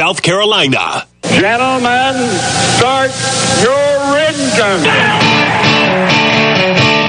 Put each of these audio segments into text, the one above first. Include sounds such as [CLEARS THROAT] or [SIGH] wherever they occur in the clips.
South Carolina. Gentlemen, start your engine.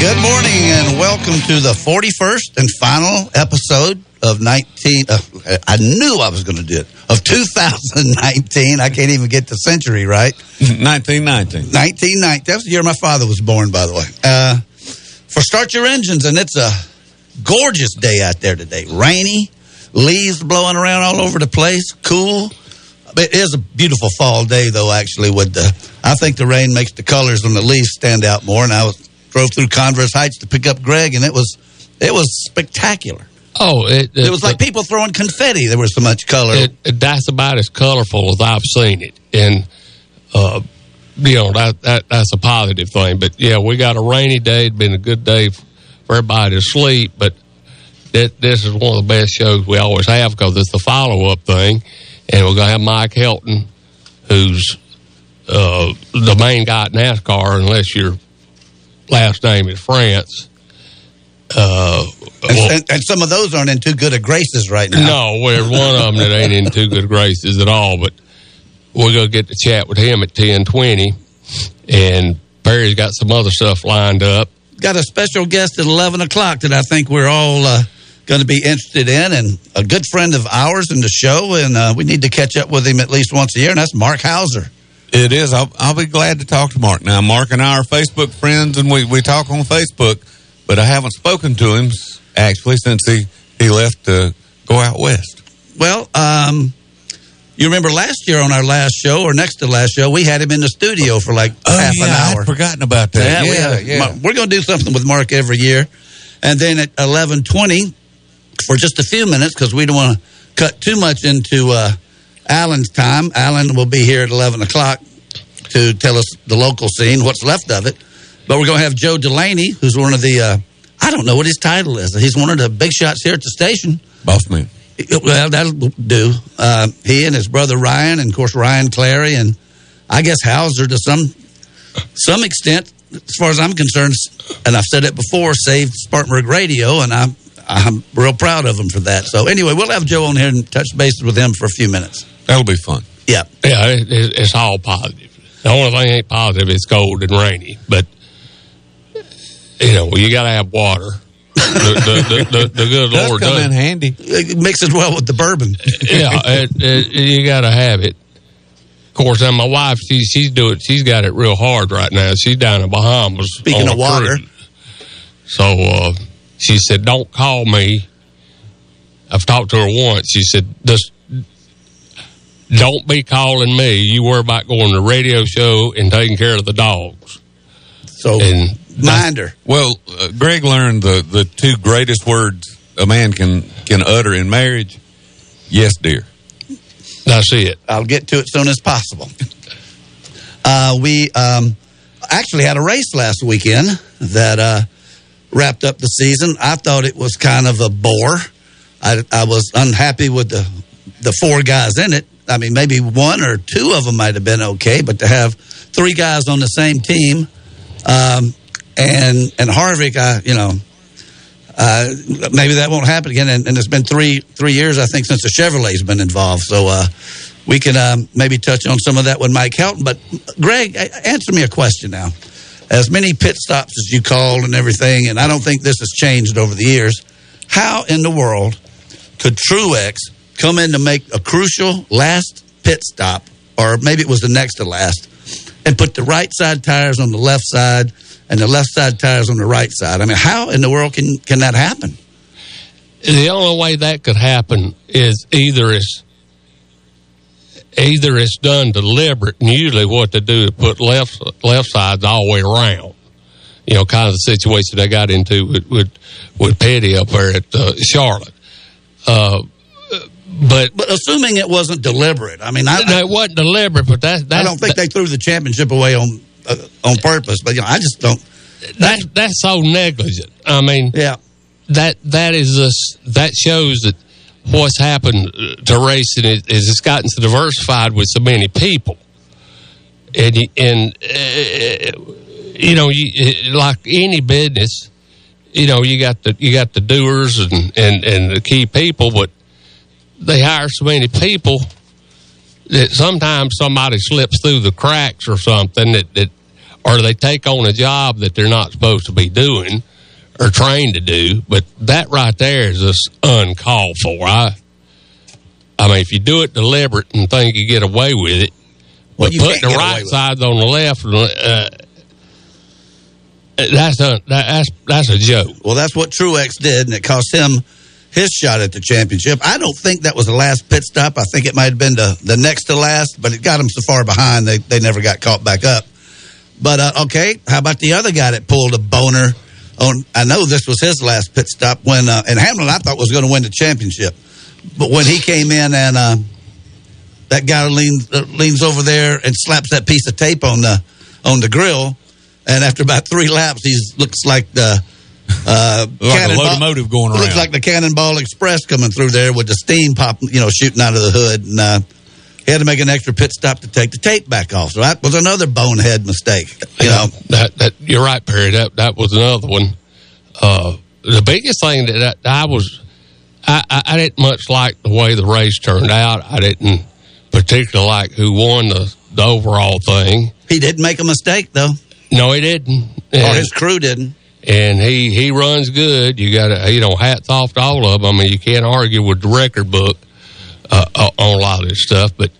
Good morning and welcome to the 41st and final episode of 19. Uh, I knew I was going to do it. Of 2019. I can't even get the century right. 1919. 1990. That was the year my father was born, by the way. Uh, for Start Your Engines, and it's a gorgeous day out there today. Rainy, leaves blowing around all over the place, cool. It is a beautiful fall day, though. Actually, with the, I think the rain makes the colors on the leaves stand out more. And I was, drove through Converse Heights to pick up Greg, and it was it was spectacular. Oh, it, It was like people throwing confetti. There was so much color. it, it- that's about as colorful as I've seen it, and uh, you know that, that that's a positive thing. But yeah, we got a rainy day. It's been a good day for everybody to sleep, but that, this is one of the best shows we always have because it's the follow up thing, and we're gonna have Mike Helton, who's uh, the main guy at NASCAR, unless your last name is France. Uh, and, well- and, and some of those aren't in too good of graces right now. no, there's one of them that ain't in too good graces at all. But we're gonna get to chat with him at ten twenty, and Perry's got some other stuff lined up. Got a special guest at 11 o'clock that I think we're all uh, going to be interested in, and a good friend of ours in the show, and uh, we need to catch up with him at least once a year, and that's Mark Hauser. It is. I'll, I'll be glad to talk to Mark. Now, Mark and I are Facebook friends, and we, we talk on Facebook, but I haven't spoken to him actually since he, he left to go out west. Well, um, you remember last year on our last show, or next to last show, we had him in the studio for like half yeah, an hour. I'd forgotten about that. we Yeah, had- yeah. We're going to do something with Mark every year. And then at 1120, for just a few minutes, because we don't want to cut too much into uh, Alan's time, Alan will be here at 11 o'clock to tell us the local scene, what's left of it. But we're going to have Joe Delaney, who's one of the, uh, I don't know what his title is. He's one of the big shots here at the station. Boss man. Well, that'll do. Uh, he and his brother Ryan, and of course Ryan Clary, and I guess Hauser to some some extent, as far as I'm concerned. And I've said it before, saved Spartanburg Radio, and I'm I'm real proud of him for that. So anyway, we'll have Joe on here and touch bases with him for a few minutes. That'll be fun. Yeah, Yeah, it, it, it's all positive. The only thing ain't positive is cold and rainy, but you know you got to have water. The, the, the, the, the good Does Lord come does. in handy. it mixes well with the bourbon. yeah, it, it, you got to have it. Of course, and my wife, she, she's doing, she's got it real hard right now. She's down in Bahamas. Speaking of water. cruise. so uh, she said, "Don't call me." I've talked to her once. She said, "Just don't be calling me. You worry about going to the radio show and taking care of the dogs." So And mind her. Well, uh, Greg learned the, the two greatest words a man can, can utter in marriage. Yes, dear. That's it. I'll get to it as soon as possible. Uh, we um, actually had a race last weekend that uh, wrapped up the season. I thought it was kind of a bore. I, I was unhappy with the the four guys in it. I mean, maybe one or two of them might have been okay, but to have three guys on the same team, um, and and Harvick, I you know. Uh, maybe that won't happen again, and, and it's been three three years, I think, since the Chevrolet's been involved. So uh, we can um, maybe touch on some of that with Mike Helton. But Greg, answer me a question now. As many pit stops as you called and everything, and I don't think this has changed over the years. How in the world could Truex come in to make a crucial last pit stop, or maybe it was the next to last, and put the right side tires on the left side and the left side tires on the right side? I mean, how in the world can can that happen? the only way that could happen is either it's either it's done deliberate, and usually what they do is put left left sides all the way around. You know, kind of the situation they got into with with, with Petty up there at uh, Charlotte. Uh, but but assuming it wasn't deliberate. I mean, I, no, it wasn't deliberate, but that, that I don't think they threw the championship away on uh, on purpose. But you know, I just don't. that that's so negligent. I mean, Yeah, that that is just, that shows that what's happened to racing is, is it's gotten so diversified with so many people, and and uh, you know, you, uh, like any business, you know, you got the you got the doers and and and the key people, but they hire so many people that sometimes somebody slips through the cracks or something that that or they take on a job that they're not supposed to be doing or trained to do. But that right there is just uncalled for. I, I mean, if you do it deliberate and think you get away with it, Well, but you putting the right it. sides on the left, uh, that's a that's that's a joke. well, that's what Truex did, and it cost him his shot at the championship. I don't think that was the last pit stop. I think it might have been the, the next to last, but it got him so far behind they they never got caught back up. But uh, okay, how about the other guy that pulled a boner on? I know this was his last pit stop when uh, and Hamlin I thought was going to win the championship, but when he came in and uh, that guy leans uh, leans over there and slaps that piece of tape on the on the grill, and after about three laps, he looks like the uh, Like a Cannonball- locomotive going Looks like the Cannonball Express coming through there with the steam pop, you know, shooting out of the hood, and uh, he had to make an extra pit stop to take the tape back off. So that was another bonehead mistake. You know, that that you're right, Perry. That that was another one. Uh, the biggest thing that I, I was, I, I, I didn't much like the way the race turned out. I didn't particularly like who won the, the overall thing. he didn't make a mistake though, No, he didn't. or And, his crew didn't. and he he runs good. You got to you know hats off to all of them. I mean, you can't argue with the record book uh, uh, on a lot of this stuff. But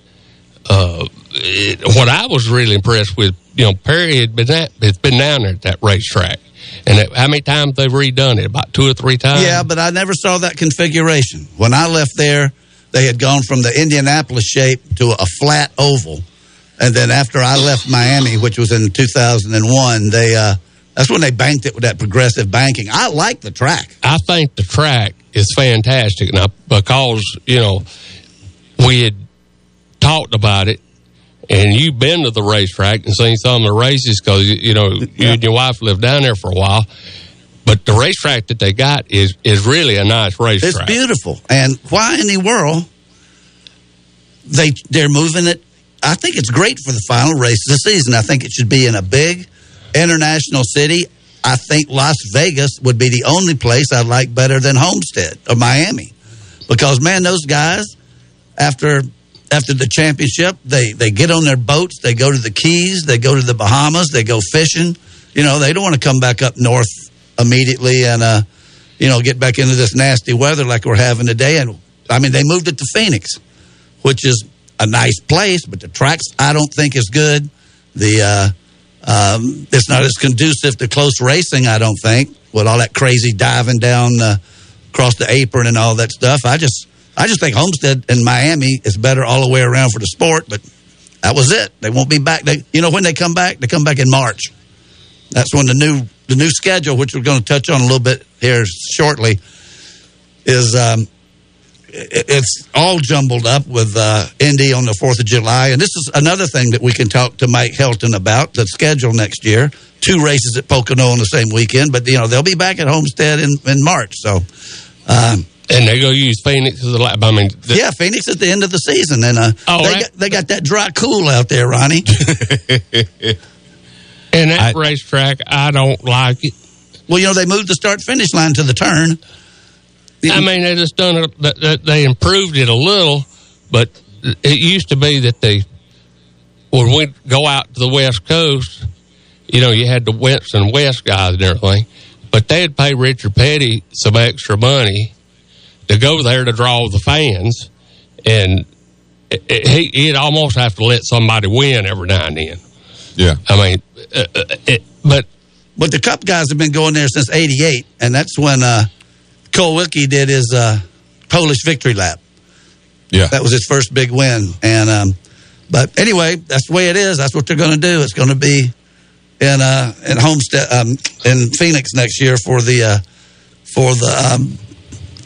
uh, it, what I was really impressed with, you know, Perry had been at, has been down there at that racetrack, and it, how many times they've redone it? About two or three times. Yeah, but I never saw that configuration. When I left there, they had gone from the Indianapolis shape to a flat oval. And then after I left Miami, which was in 2001, they uh, that's when they banked it with that progressive banking. I like the track. I think the track is fantastic now because you know we had talked about it, and you've been to the racetrack and seen some of the races because you know you and your wife lived down there for a while. But the racetrack that they got is is really a nice racetrack. It's beautiful. And why in the world they they're moving it? I think it's great for the final race of the season. I think it should be in a big international city. I think Las Vegas would be the only place I'd like better than Homestead or Miami, because man, those guys after after the championship, they they get on their boats, they go to the Keys, they go to the Bahamas, they go fishing. You know, they don't want to come back up north immediately and uh, you know, get back into this nasty weather like we're having today. And I mean, they moved it to Phoenix, which is a nice place, but the tracks I don't think is good. The uh, um, it's not as conducive to close racing, I don't think, with all that crazy diving down uh, across the apron and all that stuff. I just I just think Homestead and Miami is better all the way around for the sport, but that was it. They won't be back. They, you know, when they come back, they come back in March. That's when the new the new schedule, which we're going to touch on a little bit here shortly, is um, it- it's all jumbled up with uh, Indy on the Fourth of July, and this is another thing that we can talk to Mike Helton about the schedule next year. Two races at Pocono on the same weekend, but you know they'll be back at Homestead in, in March. So, um, and they're going to use Phoenix as a lab. I mean, the, yeah, Phoenix at the end of the season, and uh, Oh, they right. got, they got that dry cool out there, Ronnie. [LAUGHS] and that I- racetrack, I don't like it. well, you know they moved the start finish line to the turn. I mean, they just done it. They improved it a little, but it used to be that they, when we go out to the West Coast, you know, you had the West Winston West guys and everything, but they'd pay Richard Petty some extra money to go there to draw the fans, and it, it, he, he'd almost have to let somebody win every now and then. Yeah. I mean, uh, uh, it, but But the Cup guys have been going there since '88, and that's when uh, Kulwicki did his uh, Polish victory lap. Yeah. That was his first big win. And um, but anyway, that's the way it is. That's what they're going to do. It's going to be in uh, in Homestead um, in Phoenix next year for the uh, for the um,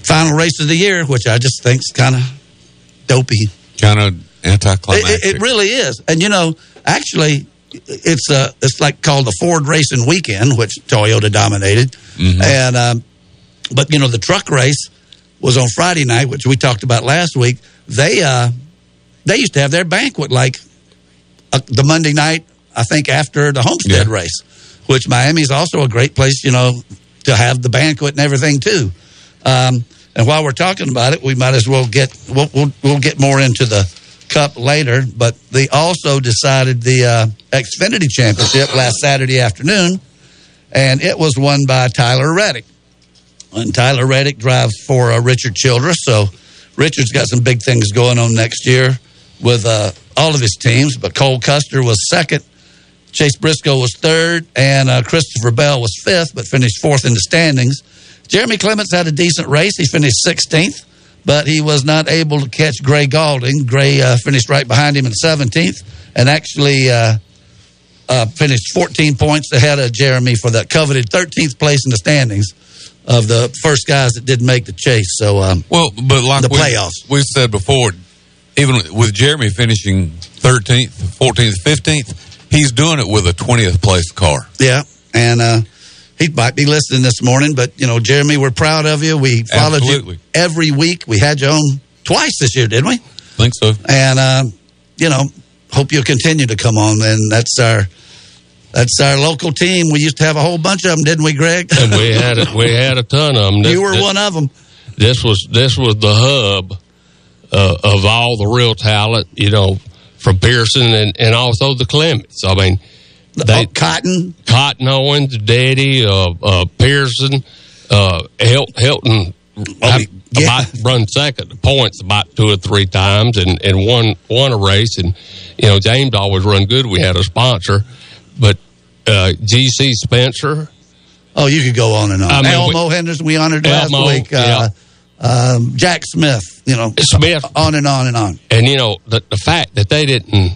final race of the year, which I just think's kind of dopey. Kind of anticlimactic. it, it really is, and you know, actually, it's uh, it's like called the Ford Racing Weekend, which Toyota dominated, and um, but you know, the truck race was on Friday night, which we talked about last week. They uh, they used to have their banquet like uh, the Monday night, I think, after the Homestead Yeah. race, which Miami is also a great place, you know, to have the banquet and everything too. Um, and while we're talking about it, we might as well get we'll, we'll, we'll get more into the cup later. But they also decided the uh, Xfinity Championship last Saturday afternoon, and it was won by Tyler Reddick. And Tyler Reddick drives for uh, Richard Childress, so Richard's got some big things going on next year with uh, all of his teams. But Cole Custer was second. Chase Briscoe was third, and uh, Christopher Bell was fifth, but finished fourth in the standings. Jeremy Clements had a decent race. He finished 16th, but he was not able to catch Gray Gaulding. Gray uh, finished right behind him in 17th, and actually uh, uh, finished 14 points ahead of Jeremy for that coveted 13th place in the standings of the first guys that didn't make the chase. So, um, Well, but like The we, playoffs. we said before, even with Jeremy finishing 13th, 14th, 15th, he's doing it with a 20th place car. Yeah, and uh, he might be listening this morning. But you know, Jeremy, we're proud of you. We followed Absolutely. you every week. We had you on twice this year, didn't we? think so. And uh, you know, hope you'll continue to come on. And that's our that's our local team. We used to have a whole bunch of them, didn't we, Greg? and we had a, we [LAUGHS] had a ton of them. you were one of them. This was this was the hub uh, of all the real talent, you know, from Pearson and, and also the Clements. I mean, they oh, Cotton. Cotton Owens, Daddy, uh, uh, Pearson, uh, Hil- Hilton. Oh, yeah. about run second points about two or three times and, and won won a race and you know James always run good. We had a sponsor, but uh, GC Spencer, Oh, you could go on and on. I mean, Elmo Henderson, we honored last week. Uh, um, Jack Smith. You know, Smith. on and on and on. And you know the the fact that they didn't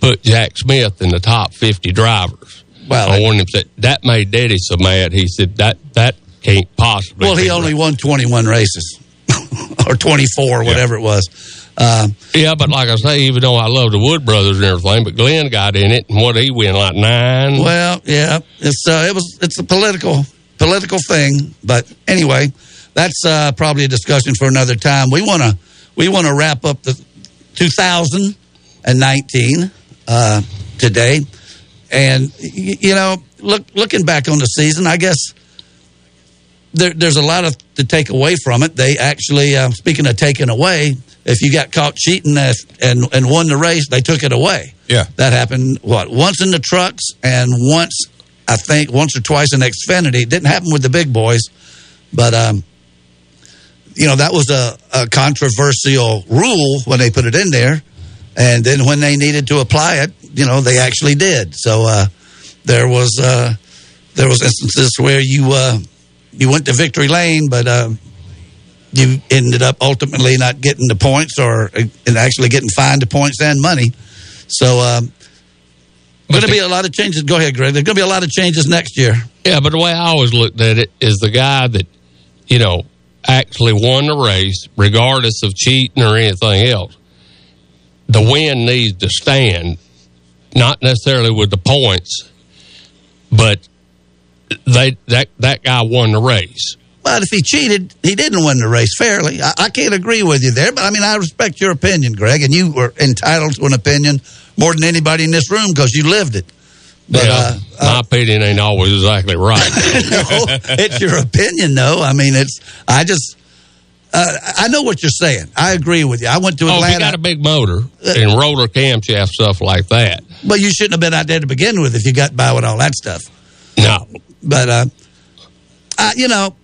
put Jack Smith in the top fifty drivers. Well, I warned him said that made Daddy so mad. He said that that can't possibly. Well, he only right." won 21 races [LAUGHS] or 24, whatever it was. Um, yeah, but like I say, even though I love the Wood brothers and everything, but Glenn got in it, and what he win like nine. well, yeah, it's uh, it was it's a political political thing, but anyway, that's uh, probably a discussion for another time. We want to we want to wrap up the 2019 uh, today, and you know, look looking back on the season, I guess there, there's a lot of to take away from it. They actually, uh, speaking of taking away, if you got caught cheating if, and and won the race, they took it away. Yeah. that happened. What once in the trucks and once I think once or twice in Xfinity. It didn't happen with the big boys, but um, you know that was a, a controversial rule when they put it in there, and then when they needed to apply it, you know they actually did. So uh, there was uh, there was instances where you uh, you went to victory lane, but uh, you ended up ultimately not getting the points or and actually getting fined the points and money. So um, going to be a lot of changes. Go ahead, Greg. There's going to be a lot of changes next year. Yeah, but the way I always looked at it is the guy that, you know, actually won the race, regardless of cheating or anything else. The win needs to stand, not necessarily with the points, but they that that guy won the race. But if he cheated, he didn't win the race fairly. I, I can't agree with you there, but I mean, I respect your opinion, Greg, and you were entitled to an opinion more than anybody in this room because you lived it. But yeah, uh, my opinion ain't always exactly right. [LAUGHS] no, it's your opinion, though. I mean, it's. I just. Uh, I know what you're saying. I agree with you. I went to oh, if you got a big motor and roller camshaft stuff like that, But you shouldn't have been out there to begin with if you got by with all that stuff. no. But uh, uh, you know,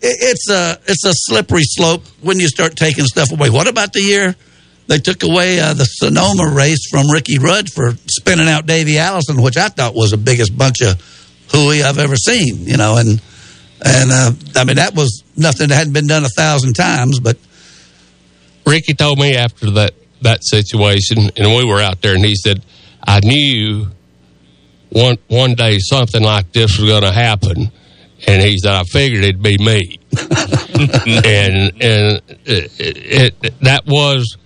it, it's a it's a slippery slope when you start taking stuff away. What about the year they took away uh, the Sonoma race from Ricky Rudd for spinning out Davey Allison, which I thought was the biggest bunch of hooey I've ever seen. You know, and and uh, I mean that was nothing that hadn't been done a thousand times, but Ricky told me after that that situation, and we were out there, and he said, "I knew one one day something like this was going to happen." And he said, "I figured it'd be me." [LAUGHS] and and it, it, it, that was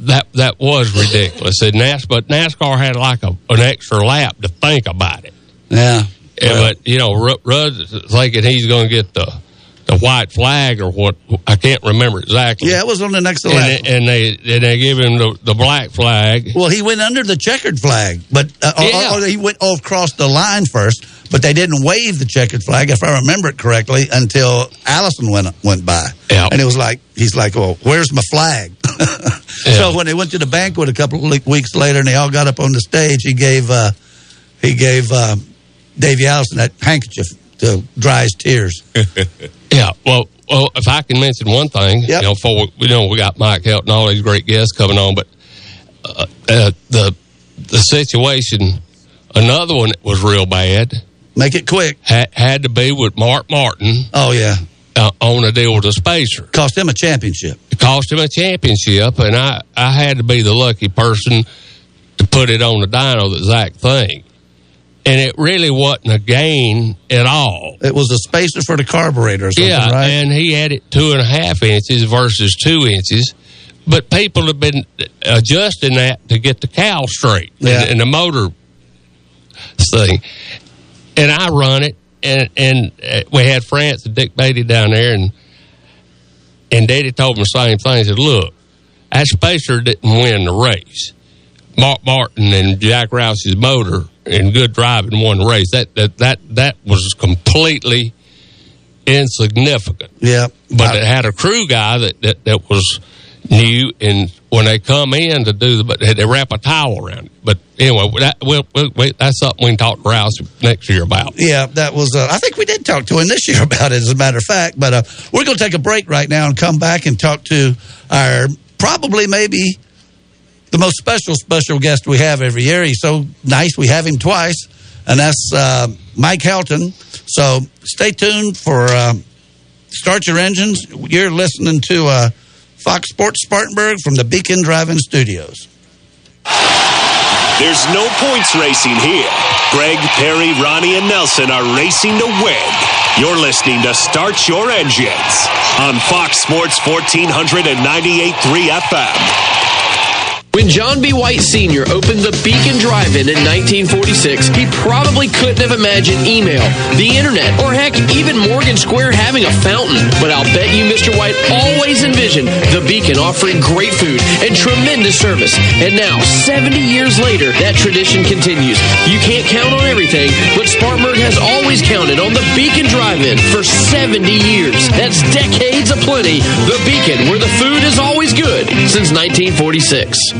that that was ridiculous. And NAS, but NASCAR had like a, an extra lap to think about it. Yeah. Yeah, but you know, Ru- Rudd's thinking he's going to get the the white flag or what? I can't remember exactly. Yeah, it was on the next and, lap. and they and they give him the, the black flag. Well, he went under the checkered flag, but uh, Yeah. or, or he went off across the line first, but they didn't wave the checkered flag, if I remember it correctly, until Allison went went by. Yeah. And it was like he's like, "Well, where's my flag?" [LAUGHS] So when they went to the banquet a couple of weeks later, and they all got up on the stage, he gave uh, he gave uh, Davey Allison that handkerchief to dry his tears. [LAUGHS] Yeah, well, well, if I can mention one thing, Yep. you know, for we know we got Mike Helt and all these great guests coming on, but uh, uh, the the situation, another one that was real bad, Make it quick. had, had to be with Mark Martin Oh yeah, uh, on a deal with a spacer. cost him a championship. It cost him a championship, and I I had to be the lucky person to put it on the dyno, the exact thing, and it really wasn't a gain at all. It was a spacer for the carburetor Yeah, right? and he had it two and a half inches versus two inches. But people have been adjusting that to get the cow straight Yeah. and, and the motor thing. And I run it, and and uh, we had France and Dick Beaty down there, and and Daddy told him the same thing. He said, "Look, that spacer didn't win the race. Mark Martin and Jack Roush's motor and good driving won the race. That that that that was completely insignificant. yeah, But I- it had a crew guy that, that, that was new, and when they come in to do the, but they wrap a towel around it. But anyway, that, well, well, wait, that's something we can talk to Roush next year about. Yeah, that was. Uh, I think we did talk to him this year [LAUGHS] about it, as a matter of fact. But uh, we're going to take a break right now and come back and talk to our probably maybe the most special special guest we have every year. He's so nice. We have him twice, and that's uh, Mike Helton. So stay tuned for uh, Start Your Engines. You're listening to uh, Fox Sports Spartanburg from the Beacon Drive-In Studios. There's no points racing here. Greg, Perry, Ronnie, and Nelson are racing to win. You're listening to Start Your Engines on Fox Sports 1498.3 FM. When John B. White Sr. opened the Beacon Drive-In in 1946, he probably couldn't have imagined email, the internet, or heck, even Morgan Square having a fountain. But I'll bet you Mr. White always envisioned the Beacon offering great food and tremendous service. And now, 70 years later, that tradition continues. You can't count on everything, but Spartanburg has always counted on the Beacon Drive-In for 70 years. That's decades of plenty. The Beacon, where the food is always good since 1946.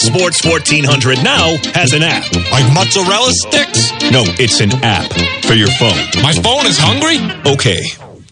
Sports 1400 now has an app. Like mozzarella sticks? No, it's an app for your phone. My phone is hungry? Okay,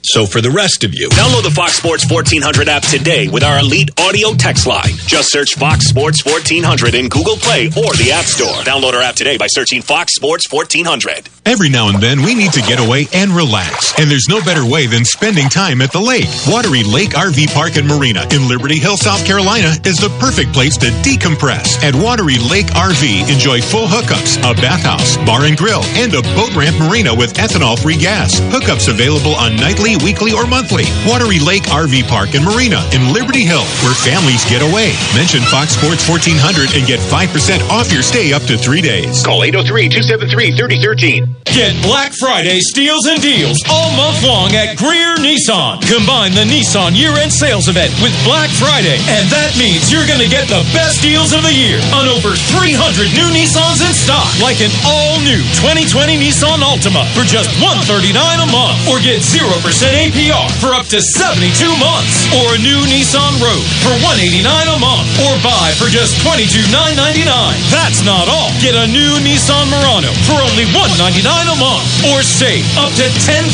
so for the rest of you, Download the Fox Sports 1400 app today with our elite audio text line. Just search Fox Sports 1400 in Google Play or the App Store. Download our app today by searching Fox Sports 1400. Every now and then, we need to get away and relax. And there's no better way than spending time at the lake. Wateree Lake RV Park and Marina in Liberty Hill, South Carolina is the perfect place to decompress. At Wateree Lake RV, enjoy full hookups, a bathhouse, bar and grill, and a boat ramp marina with ethanol free gas. Hookups available on nightly, weekly, or monthly. Wateree Lake RV Park and Marina in Liberty Hill, where families get away. Mention Fox Sports 1400 and get 5% off your stay up to three days. call 803 273 3013. Get Black Friday steals and deals all month long at Greer Nissan. Combine the Nissan year-end sales event with Black Friday, and that means you're going to get the best deals of the year on over 300 new Nissans in stock, like an all-new 2020 Nissan Altima for just 139 a month, or get 0% APR for up to 72 months, or a new Nissan Rogue for 189 a month, or buy for just $22,999. That's not all. Get a new Nissan Murano for only 199 a month. Or save up to $10,000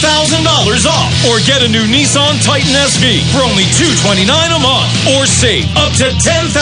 off. Or get a new Nissan Titan SV for only 229 a month. Or save up to $10,000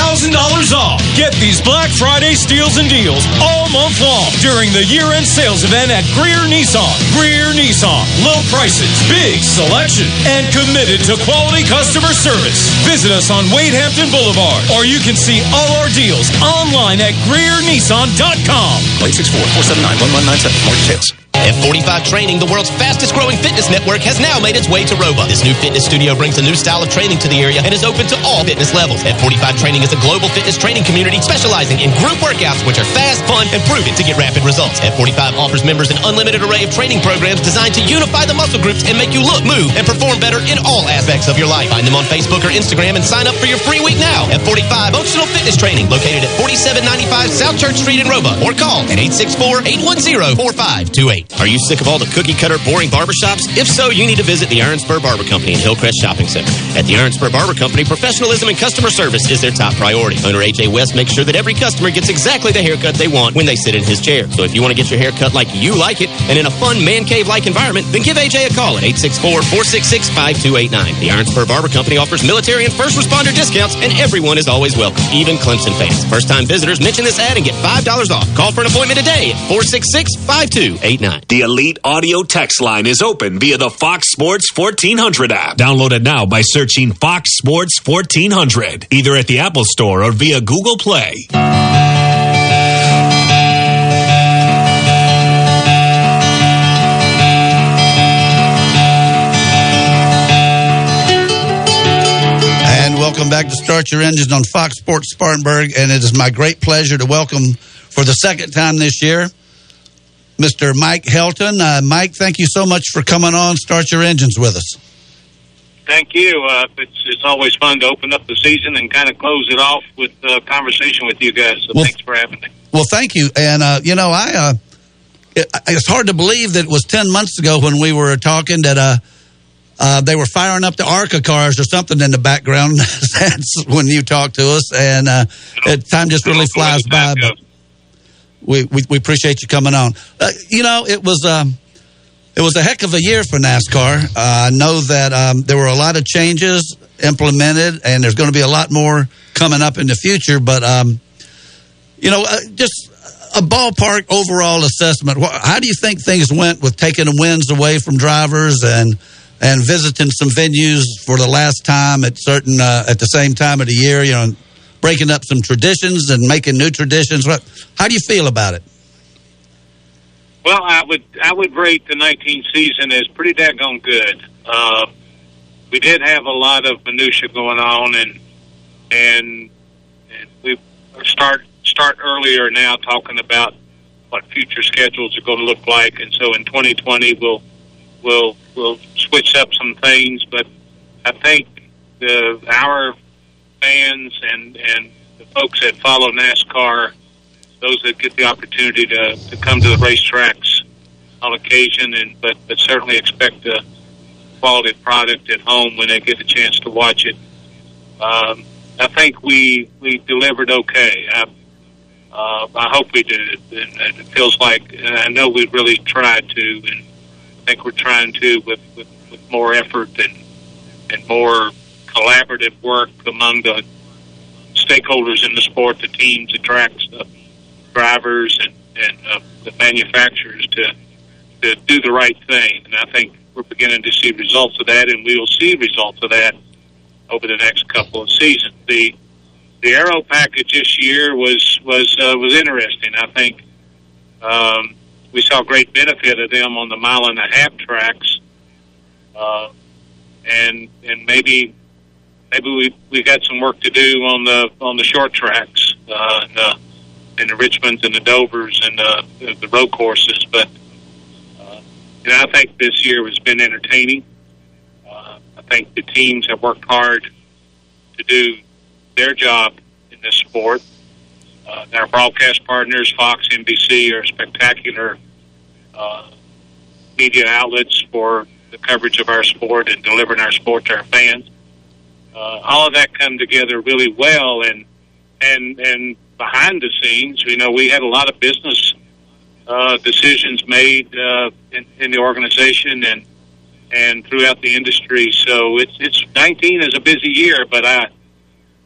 off. Get these Black Friday steals and deals all month long during the year-end sales event at Greer Nissan. Greer Nissan. Low prices, big selection, and committed to quality customer service. Visit us on Wade Hampton Boulevard, or you can see all our deals online at GreerNissan.com. Late 64-479-1197 more details. F45 Training, the world's fastest growing fitness network, has now made its way to Roba. This new fitness studio brings a new style of training to the area and is open to all fitness levels. F45 Training is a global fitness training community specializing in group workouts, which are fast, fun, and proven to get rapid results. F45 offers members an unlimited array of training programs designed to unify the muscle groups and make you look, move, and perform better in all aspects of your life. Find them on Facebook or Instagram and sign up for your free week now. F45 Functional Fitness Training, located at 4795 South Church Street in Roba, or call at 864 810 4528. Are you sick of all the cookie cutter, boring barbershops? If so, you need to visit the Iron Spur Barber Company in Hillcrest Shopping Center. At the Iron Spur Barber Company, professionalism and customer service is their top priority. Owner AJ West makes sure that every customer gets exactly the haircut they want when they sit in his chair. So if you want to get your hair cut like you like it and in a fun man cave like environment, then give AJ a call at 864 466 5289. The Iron Spur Barber Company offers military and first responder discounts, and everyone is always welcome, even Clemson fans. First time visitors mention this ad and get $5 off. Call for an appointment today at 466 5289. The Elite Audio text line is open via the Fox Sports 1400 app. Download it now by searching Fox Sports 1400, either at the Apple Store or via Google Play. And welcome back to Start Your Engines on Fox Sports Spartanburg. And it is my great pleasure to welcome for the second time this year Mr. Mike Helton. Uh, Mike, thank you so much for coming on Start Your Engines with us. Thank you. Uh, it's, it's always fun to open up the season and kind of close it off with a conversation with you guys. So Well- thanks for having me. Well, thank you. And, uh, you know, I, uh, it, it's hard to believe that it was 10 months ago when we were talking that, uh, uh, they were firing up the ARCA cars or something in the background. [LAUGHS] That's when you talked to us. And, uh, time just really flies by. But we, we, appreciate you coming on. Uh, you know, it was, um, it was a heck of a year for NASCAR. Uh, I know that um, there were a lot of changes implemented, and there's going to be a lot more coming up in the future. But um, you know, uh, just a ballpark overall assessment. How do you think things went with taking the wins away from drivers and and visiting some venues for the last time at certain uh, at the same time of the year? You know, breaking up some traditions and making new traditions. What? How do you feel about it? Well, I would I would rate the 19 season as pretty daggone good. Uh, we did have a lot of minutia going on, and and and we start start earlier now talking about what future schedules are going to look like, and so in 2020 we'll we'll we'll switch up some things, but I think the our fans and and the folks that follow NASCAR those that get the opportunity to, to come to the racetracks on occasion, and but, but certainly expect a quality product at home when they get a chance to watch it. Um, I think we we delivered okay. I, uh, I hope we did, it feels like and I know we really tried to, and I think we're trying to with with, with more effort and and more collaborative work among the stakeholders in the sport, the teams, the tracks, the drivers, and, and uh, the manufacturers to to do the right thing. And I think we're beginning to see results of that, and we will see results of that over the next couple of seasons. The the aero package this year was was uh, was interesting. I think um, we saw great benefit of them on the mile and a half tracks, uh, and and maybe maybe we we got some work to do on the on the short tracks, uh, and, uh, and the Richmonds and the Dovers and uh, the, the road courses. But uh, you know, I think this year has been entertaining. Uh, I think the teams have worked hard to do their job in this sport. Uh, our broadcast partners, Fox, NBC, are spectacular uh, media outlets for the coverage of our sport and delivering our sport to our fans. Uh, all of that come together really well, and and and behind the scenes, you know, we had a lot of business uh, decisions made uh, in, in the organization and and throughout the industry. So it's it's 19 is a busy year, but I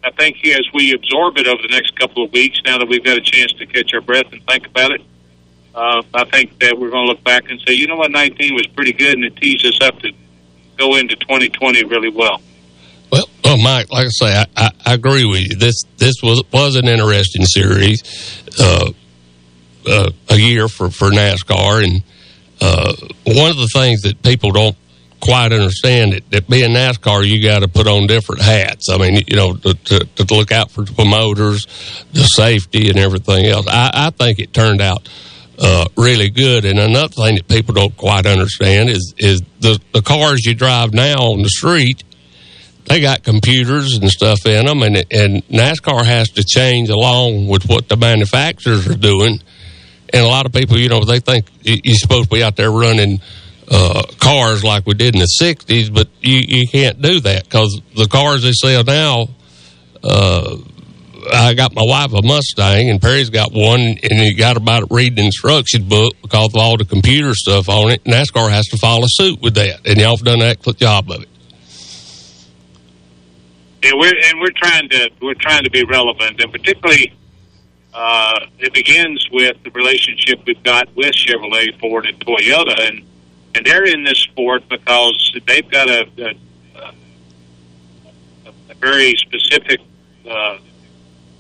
I think as we absorb it over the next couple of weeks, now that we've got a chance to catch our breath and think about it, uh, I think that we're going to look back and say, you know what, 19 was pretty good, and it tees us up to go into 2020 really well. Well, well, Mike, like I say, I, I, I agree with you. This this was was an interesting series, uh, uh, a year for for NASCAR, and uh, one of the things that people don't quite understand it that being NASCAR, you got to put on different hats. I mean, you know, to, to, to look out for the promoters, the safety, and everything else. I, I think it turned out uh, really good. And another thing that people don't quite understand is is the the cars you drive now on the street. They got computers and stuff in them, and and NASCAR has to change along with what the manufacturers are doing. And a lot of people, you know, they think you're supposed to be out there running uh, cars like we did in the 60s, but you, you can't do that because the cars they sell now, uh, I got my wife a Mustang and Perry's got one and he got about it read the instruction book because of all the computer stuff on it. NASCAR has to follow suit with that and y'all have done an excellent job of it. And we're and we're trying to we're trying to be relevant, and particularly uh, it begins with the relationship we've got with Chevrolet, Ford, and Toyota, and and they're in this sport because they've got a, a, a very specific uh,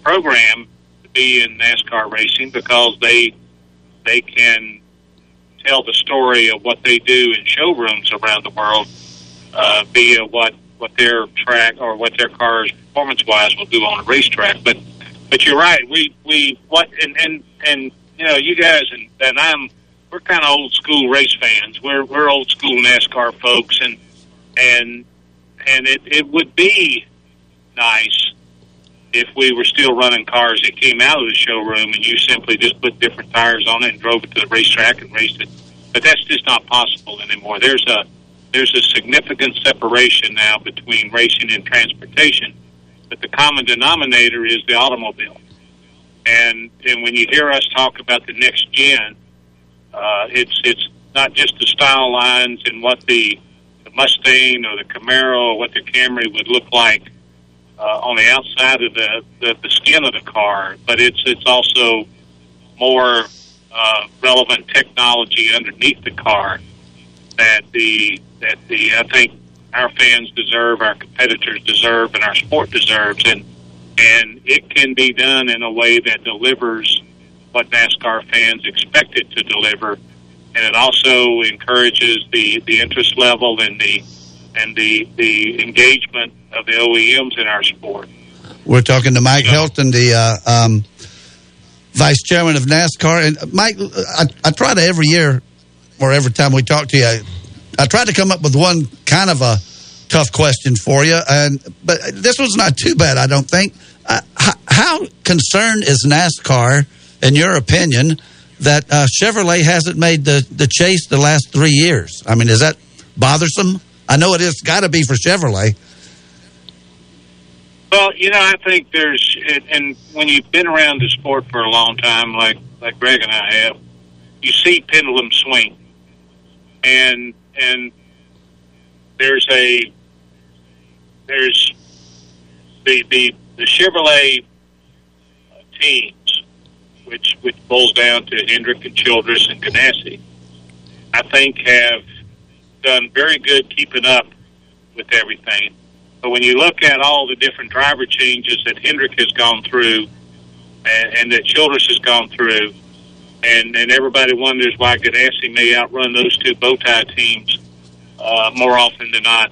program to be in NASCAR racing because they they can tell the story of what they do in showrooms around the world uh, via what what their track or what their cars performance wise will do on a racetrack. But but you're right. We we what and and and you know you guys and and I'm we're kind of old school race fans. We're we're old school NASCAR folks, and and and it it would be nice if we were still running cars that came out of the showroom and you simply just put different tires on it and drove it to the racetrack and raced it. But that's just not possible anymore. There's a there's a significant separation now between racing and transportation, but the common denominator is the automobile. And and when you hear us talk about the next gen, uh, it's it's not just the style lines and what the, the Mustang or the Camaro or what the Camry would look like uh, on the outside of the, the the skin of the car, but it's it's also more uh, relevant technology underneath the car that the that the I think our fans deserve, our competitors deserve, and our sport deserves, and and it can be done in a way that delivers what NASCAR fans expect it to deliver, and it also encourages the the interest level and the and the the engagement of the OEMs in our sport. We're talking to Mike Helton, the uh, um, vice chairman of NASCAR. And uh, Mike, I, I try to every year every time we talk to you, I, I try to come up with one kind of a tough question for you. And but this was not too bad, I don't think. Uh, how, how concerned is NASCAR, in your opinion, that uh, Chevrolet hasn't made the the chase the last three years? I mean, is that bothersome? I know it is got to be for Chevrolet. Well, you know, I think there's, and when you've been around the sport for a long time, like like Greg and I have, you see pendulum swing, and and there's a there's the the the Chevrolet teams, which which boils down to Hendrick and Childress and Ganassi, I think have done very good keeping up with everything. But when you look at all the different driver changes that Hendrick has gone through and, and that Childress has gone through, and, and everybody wonders why Ganassi may outrun those two bow tie teams uh, more often than not.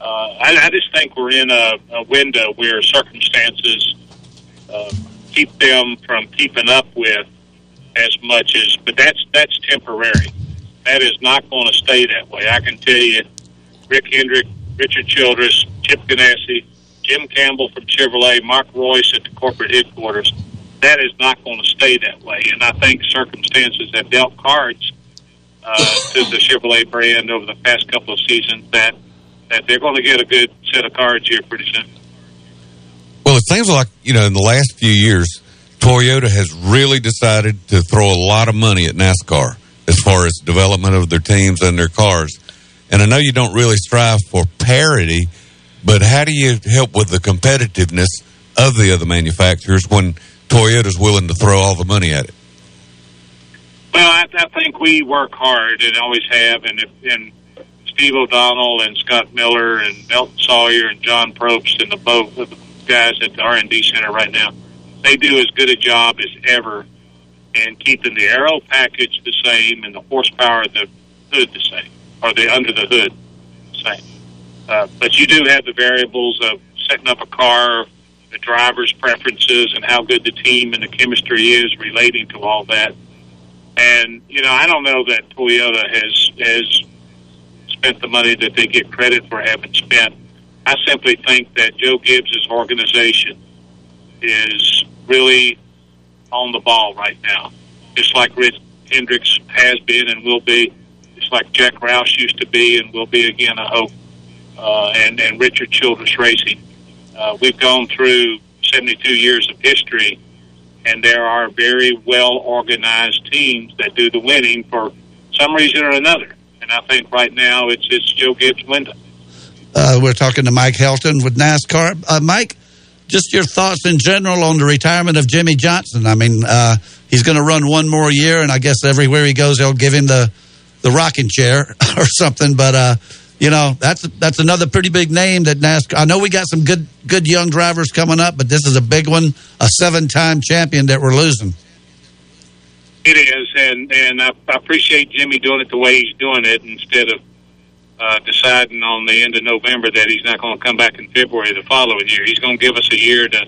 Uh, I, I just think we're in a, a window where circumstances uh, keep them from keeping up with as much as, but that's that's temporary. That is not going to stay that way. I can tell you, Rick Hendrick, Richard Childress, Chip Ganassi, Jim Campbell from Chevrolet, Mark Reuss at the corporate headquarters. That is not going to stay that way, and I think circumstances have dealt cards uh, to the Chevrolet brand over the past couple of seasons that that they're going to get a good set of cards here pretty soon. Well, it seems like you know in the last few years, Toyota has really decided to throw a lot of money at NASCAR as far as development of their teams and their cars. And I know you don't really strive for parity, but how do you help with the competitiveness of the other manufacturers when Toyota's willing to throw all the money at it? Well, I, I think we work hard and always have, and if, and Steve O'Donnell and Scott Miller and Elton Sawyer and John Probst and the both of the guys at the R and D Center right now, they do as good a job as ever in keeping the aero package the same and the horsepower of the hood the same, or the under the hood the same. Uh, but you do have the variables of setting up a car, the driver's preferences, and how good the team and the chemistry is relating to all that. And you know, I don't know that Toyota has has spent the money that they get credit for having spent. I simply think that Joe Gibbs' organization is really on the ball right now, just like Rick Hendrick's has been and will be, just like Jack Roush used to be and will be again, I hope, uh, and, and Richard Childress Racing. Uh, we've gone through 72 years of history, and there are very well organized teams that do the winning for some reason or another. And I think right now it's it's Joe Gibbs' window. Uh, we're talking to Mike Helton with NASCAR. Uh, Mike, just your thoughts in general on the retirement of Jimmie Johnson. I mean, uh, he's going to run one more year, and I guess everywhere he goes, they'll give him the the rocking chair [LAUGHS] or something. But uh, you know, that's that's another pretty big name that NASCAR. I know we got some good good young drivers coming up, but this is a big one, a seven time champion that we're losing. It is, and and I, I appreciate Jimmie doing it the way he's doing it instead of uh, deciding on the end of November that he's not going to come back in February the following year. He's going to give us a year to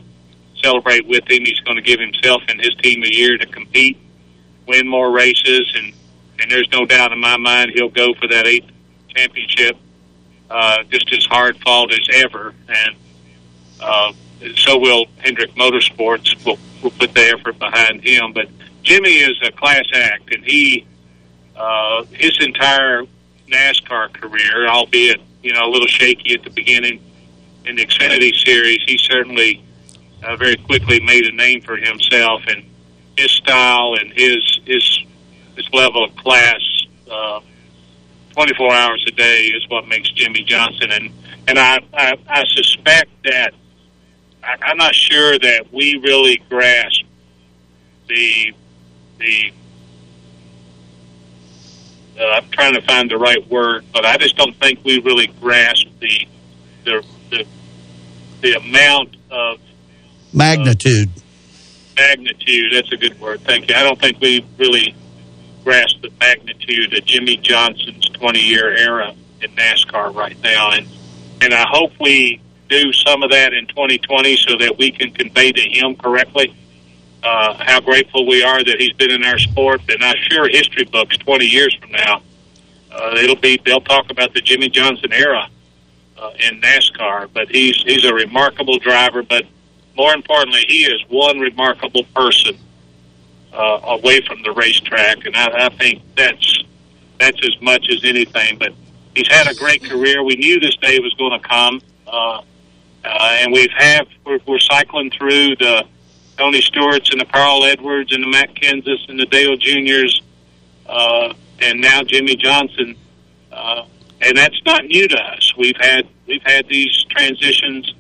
celebrate with him. He's going to give himself and his team a year to compete, win more races, and and there's no doubt in my mind he'll go for that eighth championship uh, just as hard fought as ever, and uh, so will Hendrick Motorsports. Will will put the effort behind him, but Jimmie is a class act, and he uh, his entire NASCAR career, albeit you know a little shaky at the beginning in the Xfinity series, he certainly uh, very quickly made a name for himself, and his style and his his his level of class. Uh, 24 hours a day is what makes Jimmie Johnson, and and I I, I suspect that I, I'm not sure that we really grasp the the uh, I'm trying to find the right word, but I just don't think we really grasp the the the, the amount of magnitude. Uh, magnitude. That's a good word. Thank you. I don't think we really grasp the magnitude of Jimmie Johnson's 20 year era in NASCAR right now, and and I hope we do some of that in 2020 so that we can convey to him correctly uh, how grateful we are that he's been in our sport. And I'm sure history books 20 years from now, uh, it'll be they'll talk about the Jimmie Johnson era uh, in NASCAR. But he's he's a remarkable driver. But more importantly, he is one remarkable person uh, away from the racetrack, and I, I think that's that's as much as anything. But he's had a great career. We knew this day was going to come, uh, uh, and we've have we're, we're cycling through the Tony Stewart's and the Carl Edwards and the Matt Kenseth and the Dale Juniors, uh, and now Jimmie Johnson. Uh, and that's not new to us. We've had we've had these transitions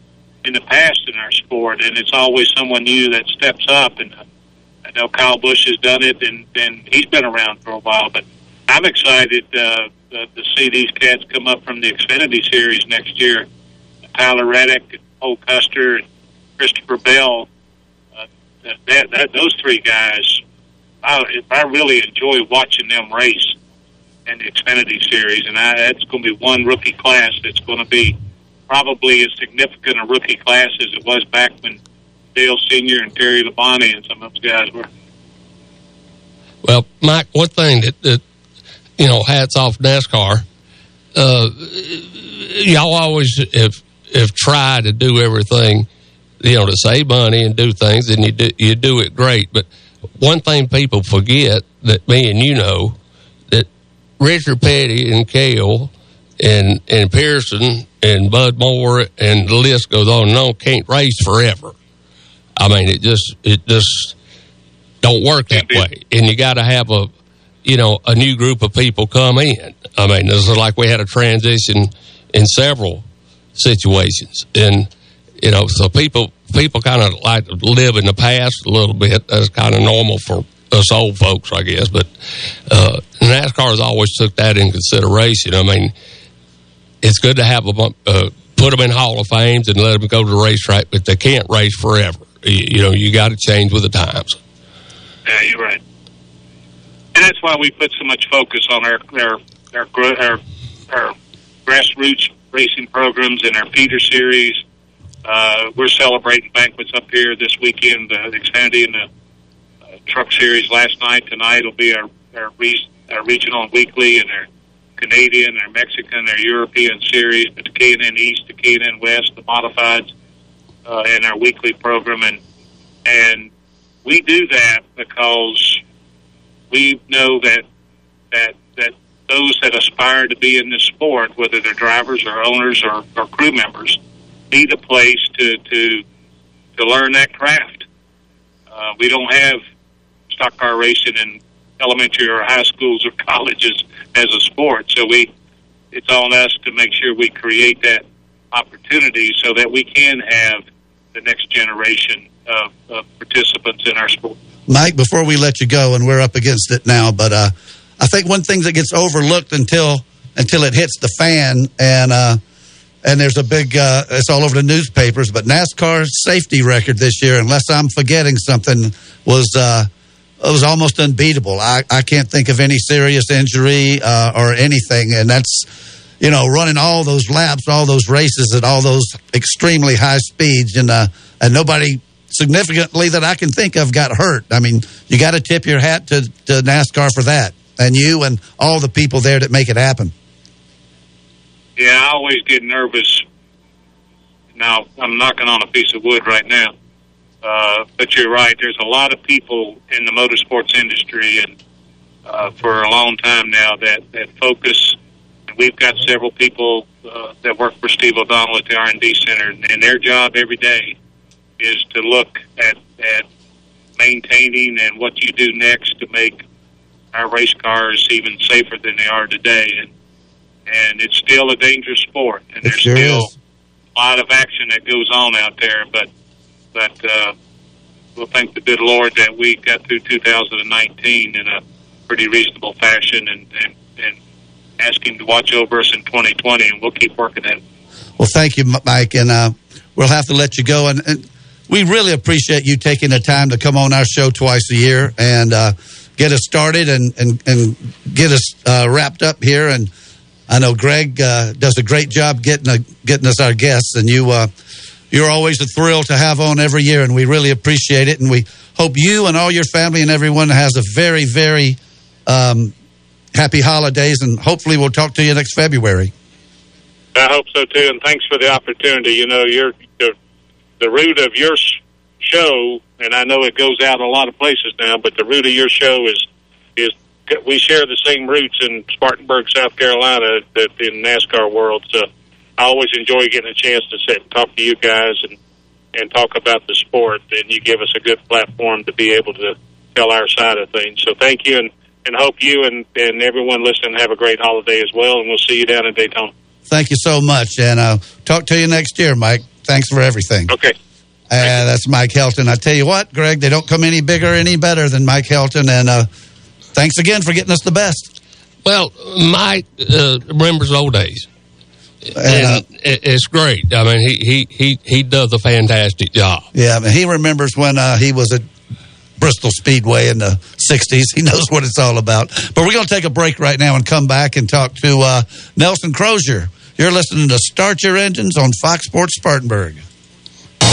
in the past in our sport, and it's always someone new that steps up. And uh, I know Kyle Busch has done it, and, and he's been around for a while. But I'm excited uh, uh, to see these cats come up from the Xfinity Series next year. Tyler Reddick, Cole Custer, and Christopher Bell that, that those three guys, I, I really enjoy watching them race in the Xfinity Series, and I, that's going to be one rookie class that's going to be probably as significant a rookie class as it was back when Dale Senior and Terry Labonte and some of those guys were. Well, Mike, one thing that, that you know, hats off NASCAR. Uh, y'all always have have tried to do everything you know, to save money and do things, and you do, you do it great. But one thing people forget that me and you know that Richard Petty and Cale and and Pearson and Bud Moore and the list goes on and on can't race forever. I mean, it just it just don't work that way, and you got to have a you know a new group of people come in. I mean, this is like we had a transition in several situations, and you know, so people people kind of like to live in the past a little bit. That's kind of normal for us old folks, I guess. But uh, NASCAR has always took that in consideration. I mean, it's good to have them uh, put them in Hall of Fames and let them go to the racetrack, but they can't race forever. You, know, you got to change with the times. Yeah, you're right. And that's why we put so much focus on our our our, our, our grassroots racing programs and our feeder series. Uh, we're celebrating banquets up here this weekend, uh, and the uh, Truck Series last night. Tonight will be our, our, re- our regional and weekly and our Canadian, our Mexican, our European series, the K&N East, the K&N West, the modifieds, uh, and our weekly program. And, and we do that because we know that, that, that those that aspire to be in this sport, whether they're drivers or owners or, or crew members, need a place to to to learn that craft. Uh, we don't have stock car racing in elementary or high schools or [LAUGHS] colleges as a sport, so we it's on us to make sure we create that opportunity so that we can have the next generation of, of participants in our sport. Mike, before we let you go, and we're up against it now, but uh, I think one thing that gets overlooked until until it hits the fan, and uh, and there's a big uh, it's all over the newspapers. But NASCAR's safety record this year, unless I'm forgetting something, was uh, it was almost unbeatable. I, I can't think of any serious injury uh, or anything, and that's you know running all those laps, all those races at all those extremely high speeds, and uh, and nobody significantly that I can think of got hurt. I mean, you got to tip your hat to, to NASCAR for that, and you and all the people there that make it happen. Yeah, I always get nervous. Now, I'm knocking on a piece of wood right now. Uh, but you're right. There's a lot of people in the motorsports industry and uh, for a long time now that, that focus. And we've got several people uh, that work for Steve O'Donnell at the R&D Center, and their job every day is to look at, at maintaining and what you do next to make our race cars even safer than they are today. And and it's still a dangerous sport, and there's sure still is. a lot of action that goes on out there. But but uh, we'll thank the good Lord that we got through 2019 in a pretty reasonable fashion, and and, and ask Him to watch over us in 2020, and we'll keep working at it. Well, thank you, Mike, and uh, we'll have to let you go. And, and we really appreciate you taking the time to come on our show twice a year and uh, get us started and and, and get us uh, wrapped up here. And I know Greg uh, does a great job getting a, getting us our guests, and you uh, you're always a thrill to have on every year, and we really appreciate it. And we hope you and all your family and everyone has a very very um, happy holidays, and hopefully we'll talk to you next February. I hope so too, and thanks for the opportunity. You know, you're the, the root of your show, and I know it goes out a lot of places now, but the root of your show is is we share the same roots in Spartanburg, South Carolina, that in NASCAR world. So I always enjoy getting a chance to sit and talk to you guys and and talk about the sport, and you give us a good platform to be able to tell our side of things. So thank you, and and hope you and and everyone listening have a great holiday as well, and we'll see you down in Daytona. Thank you so much, and uh, talk to you next year, Mike. Thanks for everything. Okay. Uh, that's Mike Helton. I tell you what, Greg, they don't come any bigger, any better than Mike Helton. And uh, thanks again for getting us the best. Well, Mike uh, remembers old days. And, uh, And it- it's great. I mean, he he he he does a fantastic job. Yeah, I mean, he remembers when uh, he was at Bristol Speedway in the 60s. He knows what it's all about. But we're going to take a break right now and come back and talk to uh, Nelson Crozier. You're listening to Start Your Engines on Fox Sports Spartanburg.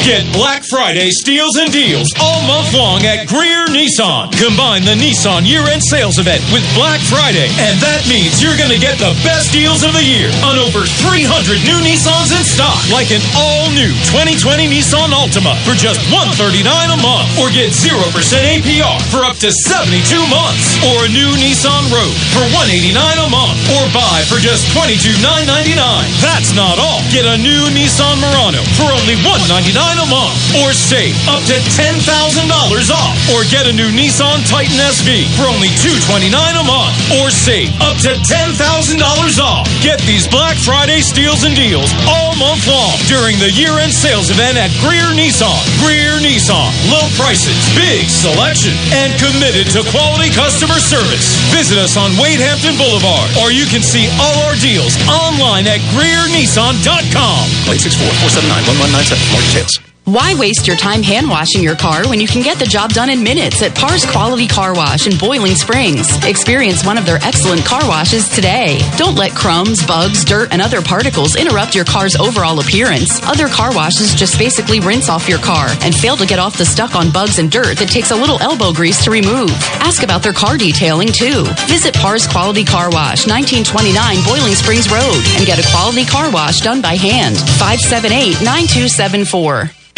Get Black Friday steals and deals all month long at Greer Nissan. Combine the Nissan year-end sales event with Black Friday, and that means you're going to get the best deals of the year on over 300 new Nissans in stock, like an all-new 2020 Nissan Altima for just 139 a month, or get 0% APR for up to 72 months, or a new Nissan Rogue for 189 a month, or buy for just $22,999. That's not all. Get a new Nissan Murano for only $199 a month or save up to $10,000 off or get a new Nissan Titan SV for only 229 a month or save up to $10,000 off. Get these Black Friday steals and deals all month long during the year-end sales event at Greer Nissan. Greer Nissan. Low prices, big selection, and committed to quality customer service. Visit us on Wade Hampton Boulevard or you can see all our deals online at GreerNissan.com. 864-479-1197 more details. Why waste your time hand washing your car when you can get the job done in minutes at Pars Quality Car Wash in Boiling Springs? Experience one of their excellent car washes today. Don't let crumbs, bugs, dirt, and other particles interrupt your car's overall appearance. Other car washes just basically rinse off your car and fail to get off the stuck on bugs and dirt that takes a little elbow grease to remove. Ask about their car detailing too. Visit Pars Quality Car Wash, 1929 Boiling Springs Road, and get a quality car wash done by hand. 578 9274.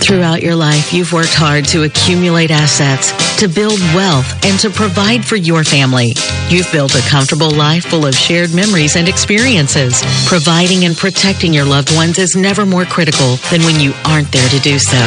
Throughout your life, you've worked hard to accumulate assets, to build wealth, and to provide for your family. You've built a comfortable life full of shared memories and experiences. Providing and protecting your loved ones is never more critical than when you aren't there to do so.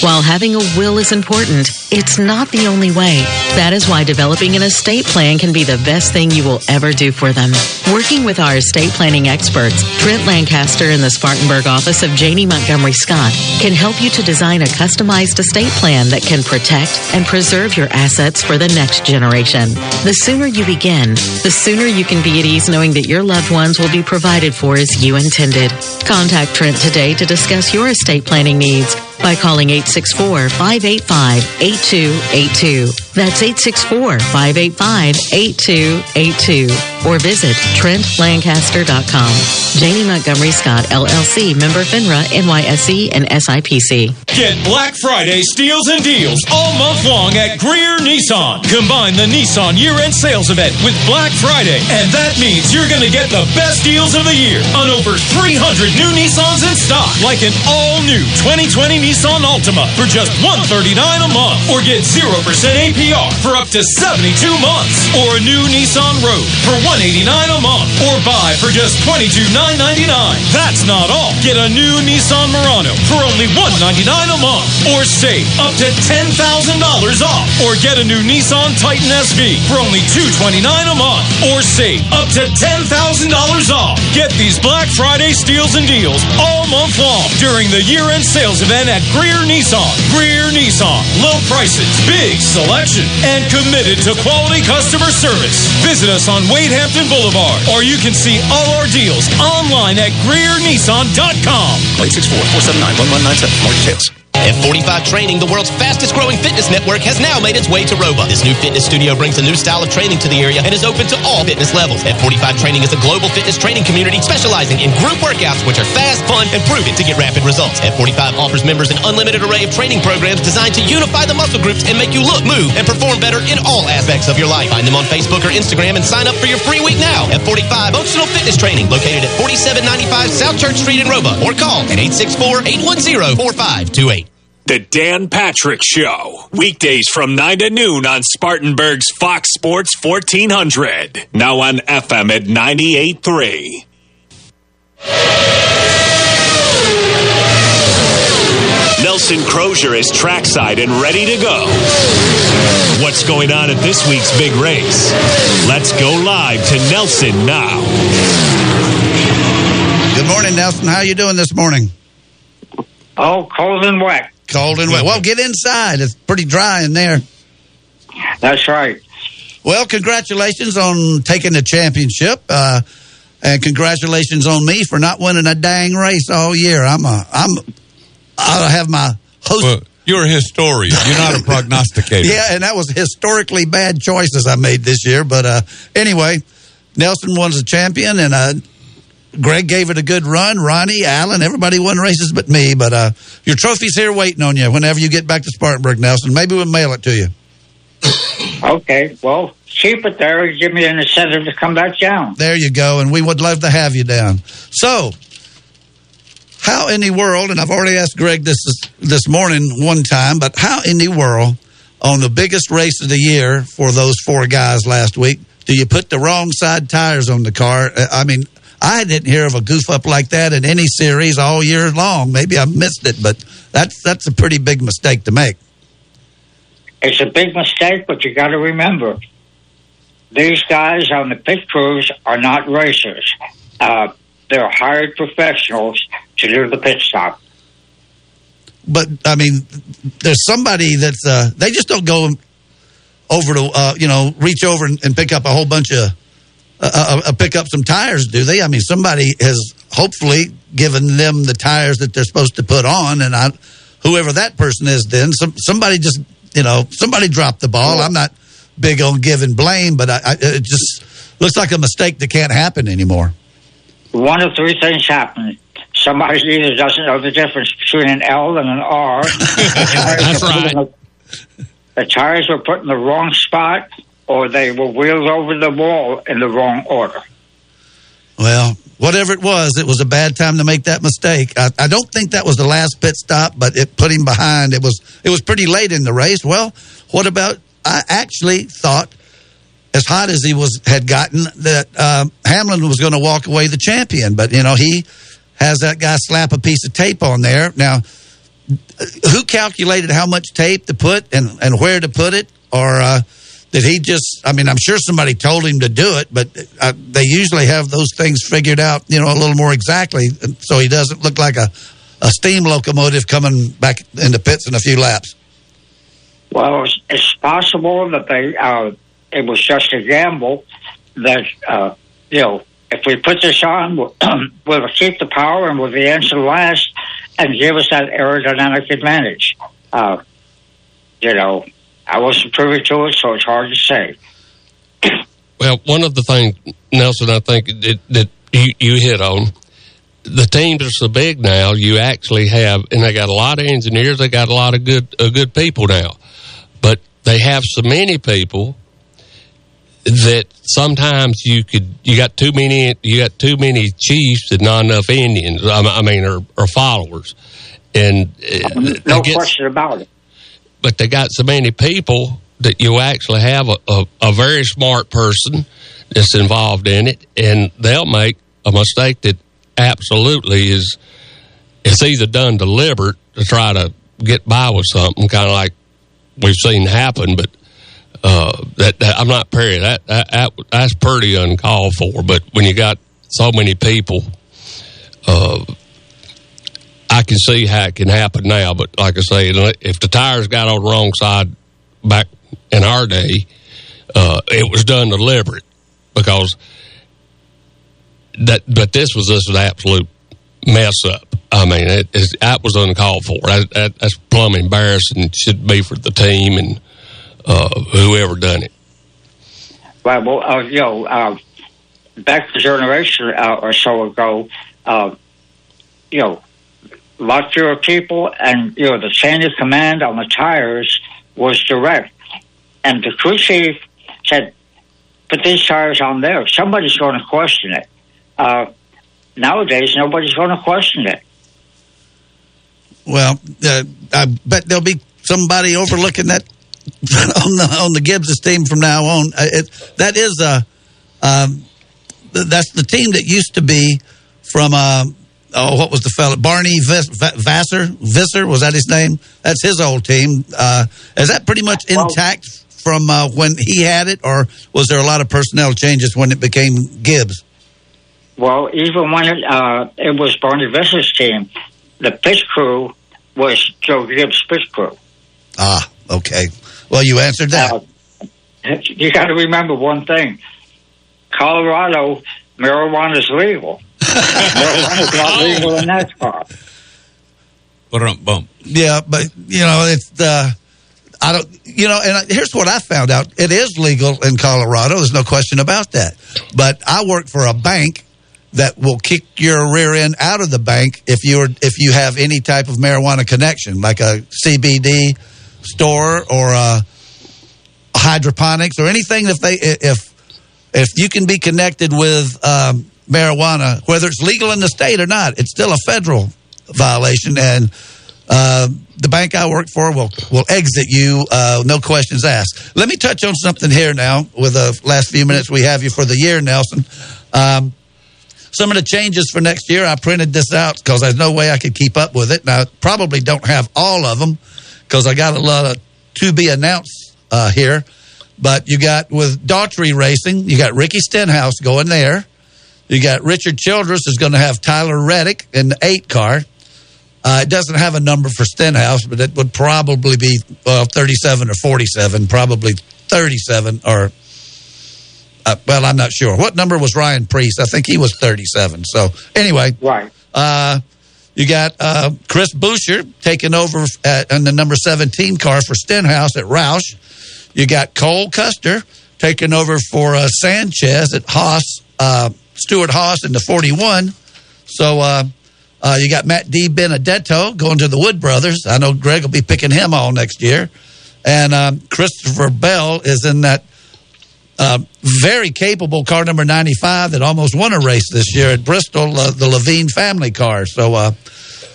While having a will is important, it's not the only way. That is why developing an estate plan can be the best thing you will ever do for them. Working with our estate planning experts, Trent Lancaster in the Spartanburg office of Janney Montgomery Scott can help you to design a customized estate plan that can protect and preserve your assets for the next generation. The sooner you begin, the sooner you can be at ease knowing that your loved ones will be provided for as you intended. Contact Trent today to discuss your estate planning needs by calling 864-585-8282. That's 864-585-8282. Or visit TrentLancaster.com. Janney Montgomery Scott, LLC, member FINRA, NYSE, and SIPC. Get Black Friday steals and deals all month long at Greer Nissan. Combine the Nissan year-end sales event with Black Friday, and that means you're going to get the best deals of the year on over 300 new Nissans in stock, like an all-new 2020 Nissan Altima for just 139 a month, or get 0% APR for up to 72 months, or a new Nissan Rogue for 189 a month, or buy for just $22,999. That's not all. Get a new Nissan Murano for only 199 a month, or save up to $10,000 off, or get a new Nissan Titan SV for only 229 a month, or save up to $10,000 off. Get these Black Friday steals and deals all month long during the year-end sales event at Greer Nissan. Greer Nissan. Low prices, big selection, and committed to quality customer service. Visit us on Wade Hampton Boulevard, or you can see all our deals online at GreerNissan.com. 864-479-1197 more details. F45 Training, the world's fastest growing fitness network, has now made its way to Roba. This new fitness studio brings a new style of training to the area and is open to all fitness levels. F45 Training is a global fitness training community specializing in group workouts, which are fast, fun, and proven to get rapid results. F45 offers members an unlimited array of training programs designed to unify the muscle groups and make you look, move, and perform better in all aspects of your life. Find them on Facebook or Instagram and sign up for your free week now. F45 Functional Fitness Training, located at 4795 South Church Street in Roba, or call at 864 810 4528. The Dan Patrick Show. Weekdays from 9 to noon on Spartanburg's Fox Sports 1400. Now on FM at 98.3. Nelson Crozier is trackside and ready to go. What's going on at this week's big race? Let's go live to Nelson now. Good morning, Nelson. How you doing this morning? Oh, cold and wet. Cold and wet. Well, get inside. It's pretty dry in there. That's right. Well, congratulations on taking the championship. Uh, and congratulations on me for not winning a dang race all year. I'm a, I'm, I have my host. Well, you're a historian. You're not a [LAUGHS] prognosticator. yeah, and that was historically bad choices I made this year. But uh, anyway, Nelson was a champion, and uh, Greg gave it a good run. Ronnie, Allen, everybody won races but me. But uh, your trophy's here waiting on you whenever you get back to Spartanburg, Nelson. Maybe we'll mail it to you. Okay, well, keep it there and give me an incentive to come back down. There you go, and we would love to have you down. So, how in the world, and I've already asked Greg this this morning one time, but how in the world on the biggest race of the year for those four guys last week do you put the wrong side tires on the car? Uh, I mean, I didn't hear of a goof up like that in any series all year long. Maybe I missed it, but that's that's a pretty big mistake to make. It's a big mistake, but you got to remember these guys on the pit crews are not racers. Uh, they're hired professionals to do the pit stop. But I mean, there's somebody that's uh, they just don't go over to uh, you know reach over and, and pick up a whole bunch of uh, uh, pick up some tires, do they? I mean, somebody has hopefully given them the tires that they're supposed to put on, and I, whoever that person is, then some somebody just you know somebody dropped the ball. I'm not big on giving blame, but I, I, it just looks like a mistake that can't happen anymore. One of three things happened. Somebody either doesn't know the difference between an L and an R. [LAUGHS] That's right. The tires were put in the wrong spot, or they were wheeled over the wall in the wrong order. Well, whatever it was, it was a bad time to make that mistake. I, I don't think that was the last pit stop, but it put him behind. It was it was pretty late in the race. Well, what about? I actually thought, as hot as he was had gotten, that um, Hamlin was going to walk away the champion. But you know, he has that guy slap a piece of tape on there. Now, who calculated how much tape to put and and where to put it, or uh, did he just? I mean, I'm sure somebody told him to do it, but uh, they usually have those things figured out, you know, a little more exactly, so he doesn't look like a a steam locomotive coming back into pits in a few laps. Well, it's, it's possible that they uh, it was just a gamble that uh, you know if we put this on, we'll, [CLEARS THROAT] we'll keep the power and we'll be the engine last and give us that aerodynamic advantage. Uh, you know, I wasn't privy to it, so it's hard to say. [CLEARS THROAT] Well, one of the things, Nelson, I think that, that you, you hit on, the teams are so big now. You actually have, and they got a lot of engineers. They got a lot of good, uh, good people now, but they have so many people that sometimes you could, you got too many, you got too many chiefs and not enough Indians. I, I mean, or, or followers, and uh, No they get- question about it. But they got so many people that you actually have a, a, a very smart person that's involved in it, and they'll make a mistake that absolutely is it's either done deliberate to try to get by with something, kind of like we've seen happen, but uh, that, that I'm not period. That, that, that that's pretty uncalled for. But when you got so many people, uh, I can see how it can happen now. But like I say, if the tires got on the wrong side back in our day, uh, it was done deliberate because that. But this was just an absolute mess up. I mean, it, it's that was uncalled for. That, that, that's plumb embarrassing. It should be for the team and uh, whoever done it. Well, well uh, you know, uh, back a generation uh, or so ago, uh, you know, a of people, and you know, the of command on the tires was direct. And the crew chief said, "Put these tires on there. Somebody's going to question it." Uh, nowadays, nobody's going to question it. Well, uh, I bet there'll be somebody overlooking that [LAUGHS] on the on the Gibbs team from now on. Uh, It, that is a um, that's the team that used to be from uh, oh what was the fellow Barney Vis- Va- Vassar Visser was that his name? That's his old team. Uh, is that pretty much intact from uh, when he had it, or was there a lot of personnel changes when it became Gibbs? Well, even when it, uh, it was Barney Visser's team, the pit crew was Joe Gibbs' pit crew. Ah, okay. Well, you answered that. Uh, you got to remember one thing: Colorado marijuana is legal. Marijuana is not legal in NASCAR. Bump, bump. Yeah, but you know it's uh, I don't you know, and here's what I found out: it is legal in Colorado. There's no question about that. But I work for a bank that will kick your rear end out of the bank if you're if you have any type of marijuana connection, like a CBD store or a hydroponics or anything. If they if if you can be connected with um, marijuana, whether it's legal in the state or not, it's still a federal violation, and uh, the bank I work for will will exit you, uh, no questions asked. Let me touch on something here now with the last few minutes we have you for the year, Nelson. Um, some of the changes for next year, I printed this out because there's no way I could keep up with it. Now, I probably don't have all of them because I got a lot of to be announced uh, here. But you got with Daugherty Racing, you got Ricky Stenhouse going there. You got Richard Childress is going to have Tyler Reddick in the eight car. Uh, it doesn't have a number for Stenhouse, but it would probably be well, 37 or 47, probably 37 or, uh, well, I'm not sure. What number was Ryan Preece? I think he was 37. So, anyway. Right. Uh, you got uh, Chris Buescher taking over at, in the number 17 car for Stenhouse at Roush. You got Cole Custer taking over for uh, Sanchez at Haas, uh, Stewart-Haas in the 41. So uh, uh, you got Matt DiBenedetto going to the Wood Brothers. I know Greg will be picking him all next year. And um, Christopher Bell is in that uh, very capable car number 95 that almost won a race this year at Bristol, uh, the Leavine family car. So, uh,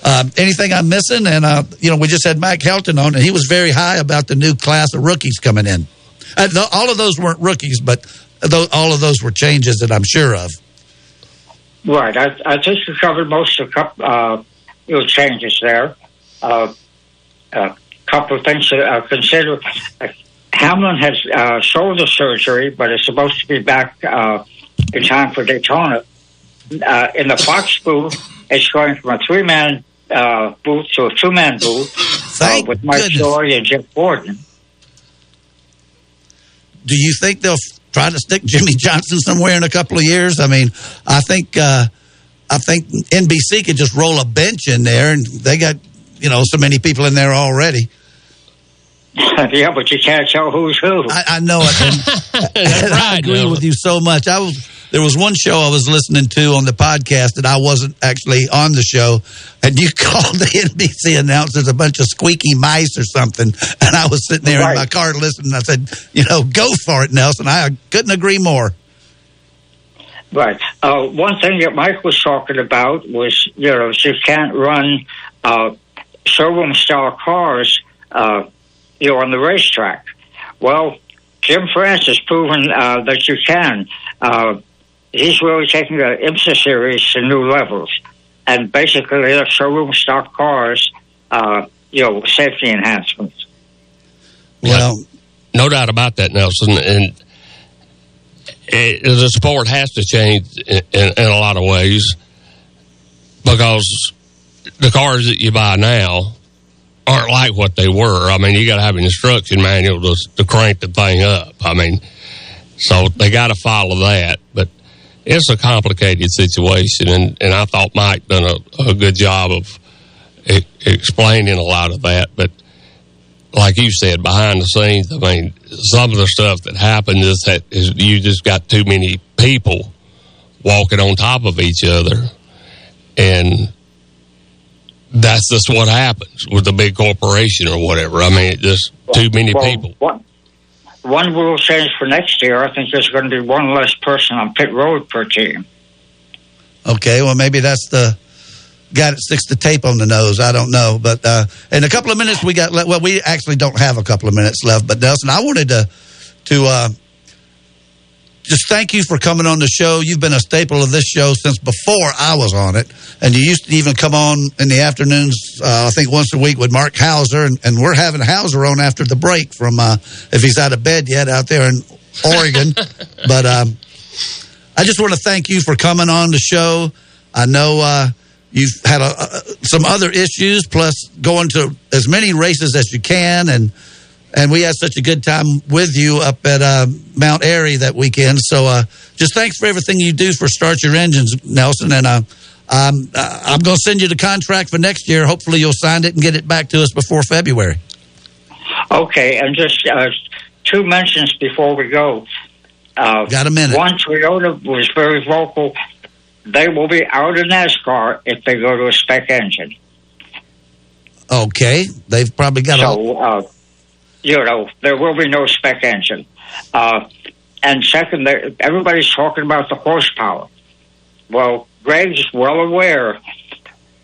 um, anything I'm missing? And, uh, you know, we just had Mike Helton on, and he was very high about the new class of rookies coming in. All of those weren't rookies, but all of those were changes that I'm sure of. Right. I, I think you covered most of the uh, you know, changes there. Uh, a couple of things to uh, consider. Hamlin has uh, shoulder surgery, but is supposed to be back uh, in time for Daytona. Uh, in the Fox booth, it's going from a three-man uh, booth to a two-man booth uh, with Mike. Story and Jeff Gordon. do you think they'll try to stick Jimmie Johnson somewhere in a couple of years? I mean, I think uh, I think NBC could just roll a bench in there, and they got you know so many people in there already. [LAUGHS] yeah, but you can't tell who's who. I, I know it. And, and [LAUGHS] I agree with you so much. I was there was one show I was listening to on the podcast that I wasn't actually on the show, and you [LAUGHS] called the NBC announcers a bunch of squeaky mice or something, and I was sitting there in my car listening. I said, you know, go for it, Nelson. I couldn't agree more. Right. Uh, one thing that Mike was talking about was, you know, you can't run uh, showroom style cars, uh, you know, on the racetrack. Well, Jim France has proven uh, that you can. Uh, he's really taking the IMSA series to new levels, and basically they're showroom stock cars, uh, you know, safety enhancements. Well, no doubt about that, Nelson. And it, the sport has to change in, in, in a lot of ways because the cars that you buy now aren't like what they were. I mean, you got to have an instruction manual to, to crank the thing up. I mean, so they got to follow that. But it's a complicated situation, and, and I thought Mike done a, a good job of e- explaining a lot of that. But like you said, behind the scenes, I mean, some of the stuff that happens is that is you just got too many people walking on top of each other, and that's just what happens with a big corporation or whatever. I mean, it just too many Well, people. One, one rule change for next year, I think there's going to be one less person on pit road per team. Okay, well maybe that's the guy that sticks the tape on the nose. I don't know, but uh, in a couple of minutes we got. le- Well, we actually don't have a couple of minutes left. But Nelson, I wanted to to uh, just thank you for coming on the show. You've been a staple of this show since before I was on it, and you used to even come on in the afternoons. Uh, I think once a week with Mark Hauser, and, and we're having Hauser on after the break from uh, if he's out of bed yet out there in Oregon. [LAUGHS] but um, I just want to thank you for coming on the show. I know uh, you've had a, some other issues, plus going to as many races as you can, and and we had such a good time with you up at uh, Mount Airy that weekend. So uh, just thanks for everything you do for Start Your Engines, Nelson, and. Uh, um, I'm going to send you the contract for next year. Hopefully, you'll sign it and get it back to us before February. Okay, and just uh, two mentions before we go. Uh, Got a minute. One, Toyota was very vocal. They will be out of NASCAR if they go to a spec engine. Okay, they've probably got so, a. You know, there will be no spec engine. Uh, and second, everybody's talking about the horsepower. Well, Greg's well aware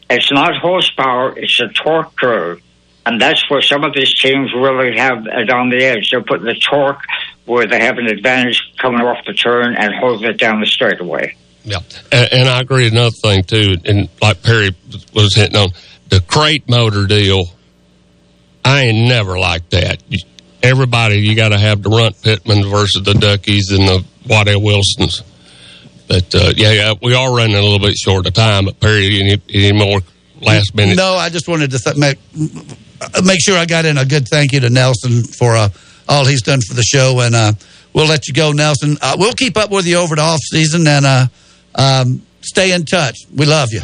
it's not horsepower, it's a torque curve. And that's where some of these teams really have it on the edge. They're putting the torque where they have an advantage coming off the turn and holding it down the straightaway. Yeah, and, and I agree. Another thing too, and like Perry was hitting on the crate motor deal. I ain't never liked that. Everybody, you got to have the Runt Pittman versus the Duckies and the Waddell Wilsons. But uh, yeah, yeah, we are running a little bit short of time. But Perry, any, any more last minute? No, I just wanted to th- make make sure I got in a good thank you to Nelson for uh, all he's done for the show, and uh, we'll let you go, Nelson. Uh, we'll keep up with you over the off season and uh, um, stay in touch. We love you.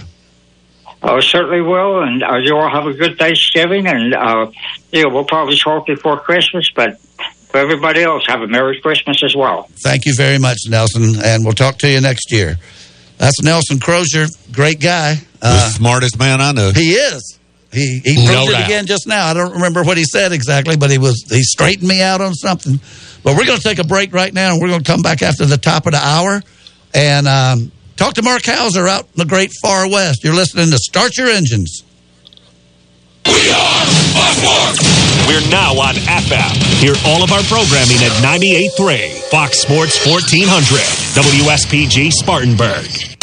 I certainly will, and uh, you all have a good Thanksgiving, and uh, you know, we'll probably talk before Christmas, but for everybody else, have a Merry Christmas as well. Thank you very much, Nelson, and we'll talk to you next year. That's Nelson Crozier, great guy. Uh, smartest man I know. He is. He he proved no it doubt. again just now. I don't remember what he said exactly, but he was he straightened me out on something. But we're going to take a break right now, and we're going to come back after the top of the hour and um, talk to Mark Hauser out in the great far west. You're listening to Start Your Engines. We are Fox Sports. We're now on FM. Hear all of our programming at 98.3 Fox Sports 1400 WSPG Spartanburg.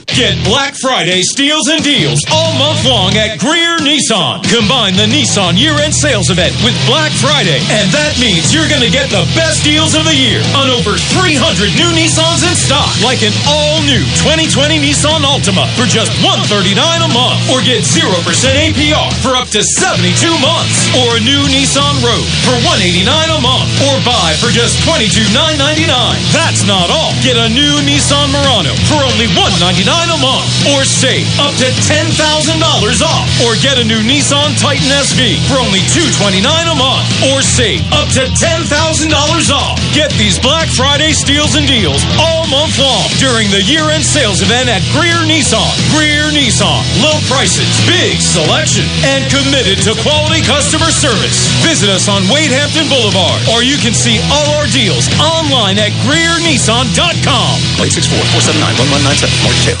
Get Black Friday steals and deals all month long at Greer Nissan. Combine the Nissan year-end sales event with Black Friday, and that means you're going to get the best deals of the year on over 300 new Nissans in stock, like an all-new 2020 Nissan Altima for just 139 a month, or get 0% APR for up to 72 months, or a new Nissan Rogue for 189 a month, or buy for just $22,999. That's not all. Get a new Nissan Murano for only $199 a month or save up to $10,000 off or get a new Nissan Titan SV for only 229 a month or save up to $10,000 off. Get these Black Friday steals and deals all month long during the year-end sales event at Greer Nissan. Greer Nissan. Low prices, big selection, and committed to quality customer service. Visit us on Wade Hampton Boulevard or you can see all our deals online at GreerNissan.com. 864-479-1197. More details.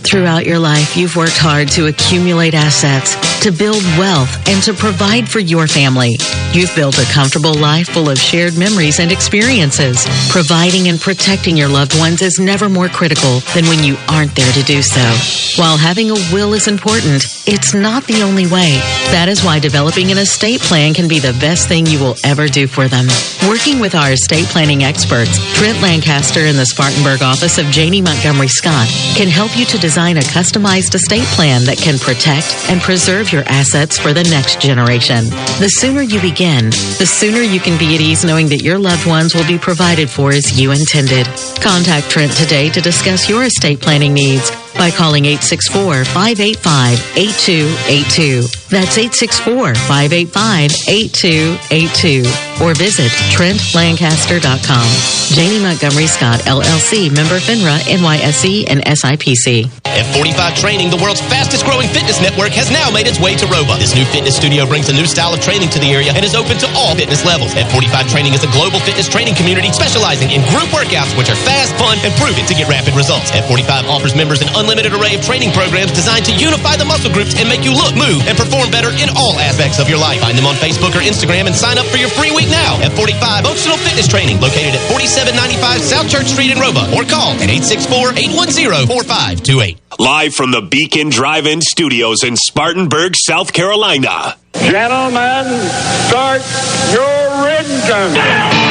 Throughout your life, you've worked hard to accumulate assets, to build wealth, and to provide for your family. You've built a comfortable life full of shared memories and experiences. Providing and protecting your loved ones is never more critical than when you aren't there to do so. While having a will is important, it's not the only way. That is why developing an estate plan can be the best thing you will ever do for them. Working with our estate planning experts, Trent Lancaster in the Spartanburg office of Janney Montgomery Scott can help you to design a customized estate plan that can protect and preserve your assets for the next generation. The sooner you begin, the sooner you can be at ease knowing that your loved ones will be provided for as you intended. Contact Trent today to discuss your estate planning needs by calling 864-585-8282. That's 864-585-8282. Or visit TrentLancaster.com. Janney Montgomery Scott, LLC, member FINRA, NYSE, and SIPC. F45 Training, the world's fastest growing fitness network, has now made its way to Roebuck. This new fitness studio brings a new style of training to the area and is open to all fitness levels. F45 Training is a global fitness training community specializing in group workouts, which are fast, fun, and proven to get rapid results. F45 offers members an unlimited array of training programs designed to unify the muscle groups and make you look, move, and perform better in all aspects of your life. Find them on Facebook or Instagram and sign up for your free week now. F45 Functional Fitness Training, located at 4795 South Church Street in Roebuck, or call at 864 810 4528. Live from the Beacon Drive In Studios in Spartanburg, South Carolina. Gentlemen, start your engine.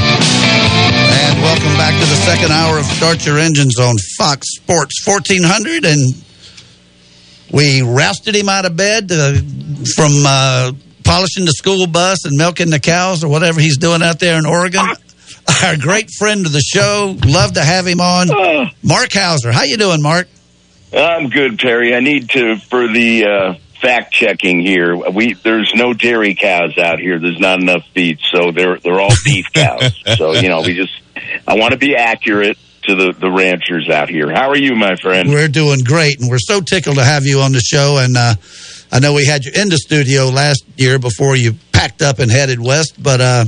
And welcome back to the second hour of Start Your Engines on Fox Sports 1400. And we rousted him out of bed uh, from uh, polishing the school bus and milking the cows or whatever he's doing out there in Oregon. [LAUGHS] Our great friend of the show, love to have him on, Mark Hauser. How you doing, Mark? I'm good, Perry. I need to for the uh, fact checking here. We there's no dairy cows out here. There's not enough feed, so they're they're all beef cows. so you know, we just I want to be accurate to the the ranchers out here. How are you, my friend? We're doing great, and we're so tickled to have you on the show. And uh, I know we had you in the studio last year before you packed up and headed west, but uh,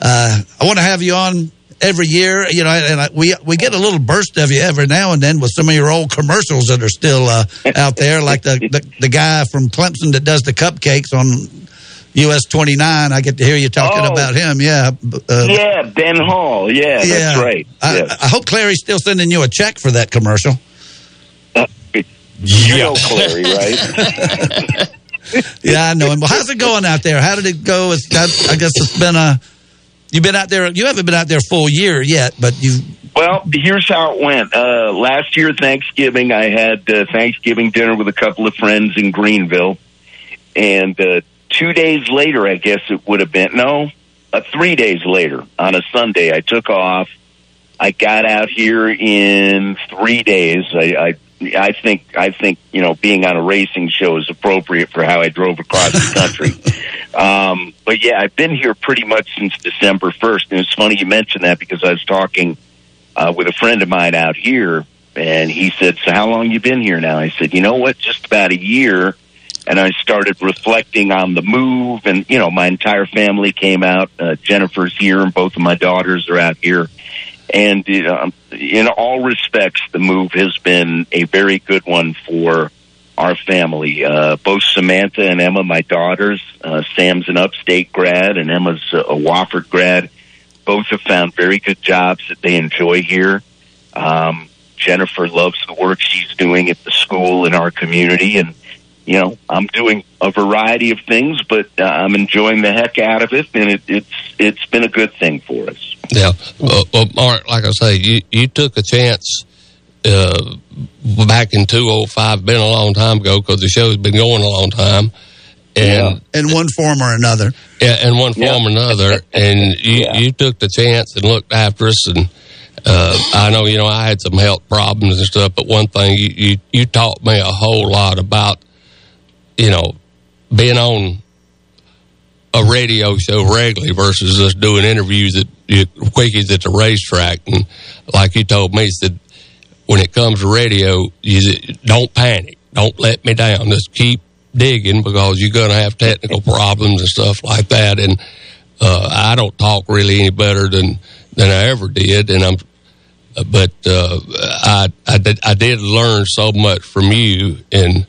uh, I want to have you on every year. You know, and I, we we get a little burst of you every now and then with some of your old commercials that are still uh, out there, like the, the the guy from Clemson that does the cupcakes on. US 29, I get to hear you talking Oh. about him. Yeah. Uh, yeah, Ben Hall. Yeah, that's right. I, Yes. I hope Clary's still sending you a check for that commercial. You know Clary, right? [LAUGHS] [LAUGHS] yeah, I know him. Well, how's it going out there? How did it go? It's, I, I guess it's been a. You've been out there. You haven't been out there full year yet, but you. Well, here's how it went. Uh, last year, Thanksgiving, I had uh, Thanksgiving dinner with a couple of friends in Greenville. And uh, two days later, I guess it would have been, no, uh, three days later, on a Sunday, I took off. I got out here in three days. I, I I think I think you know being on a racing show is appropriate for how I drove across the country. [LAUGHS] um, but yeah, I've been here pretty much since December first, and it's funny you mentioned that because I was talking uh, with a friend of mine out here, and he said, "So how long you been here now?" I said, "You know what? Just about a year." And I started reflecting on the move, and you know, my entire family came out. Uh, Jennifer's here, and both of my daughters are out here. And uh, in all respects, the move has been a very good one for our family. Uh, both Samantha and Emma, my daughters, uh, Sam's an upstate grad and Emma's a, a Wofford grad. Both have found very good jobs that they enjoy here. Um, Jennifer loves the work she's doing at the school in our community, and you know I'm doing a variety of things, but uh, I'm enjoying the heck out of it, and it, it's it's been a good thing for us. Yeah. Well, well, Mark, like I say, you, you took a chance uh, back in 2005, been a long time ago because the show's been going a long time. And in one form or another. Yeah, in one form or another. [LAUGHS] And you, you took the chance and looked after us and uh, I know, you know, I had some health problems and stuff, but one thing you, you, you taught me a whole lot about, you know, being on a radio show regularly versus just doing interviews at you, quickies at the racetrack. And like you told me, said when it comes to radio, you don't panic, don't let me down, just keep digging because you're going to have technical problems and stuff like that. And uh, I don't talk really any better than than I ever did, and I'm. But uh, I I did, I did learn so much from you, and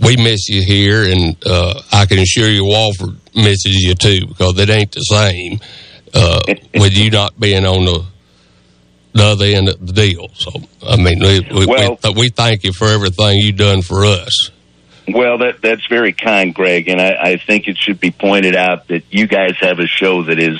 we miss you here, and uh, I can assure you Wofford misses you too because it ain't the same uh, with you not being on the the other end of the deal. So I mean, we we, Well- we, we thank you for everything you've done for us. Well, that that's very kind, Greg, and I, I think it should be pointed out that you guys have a show that is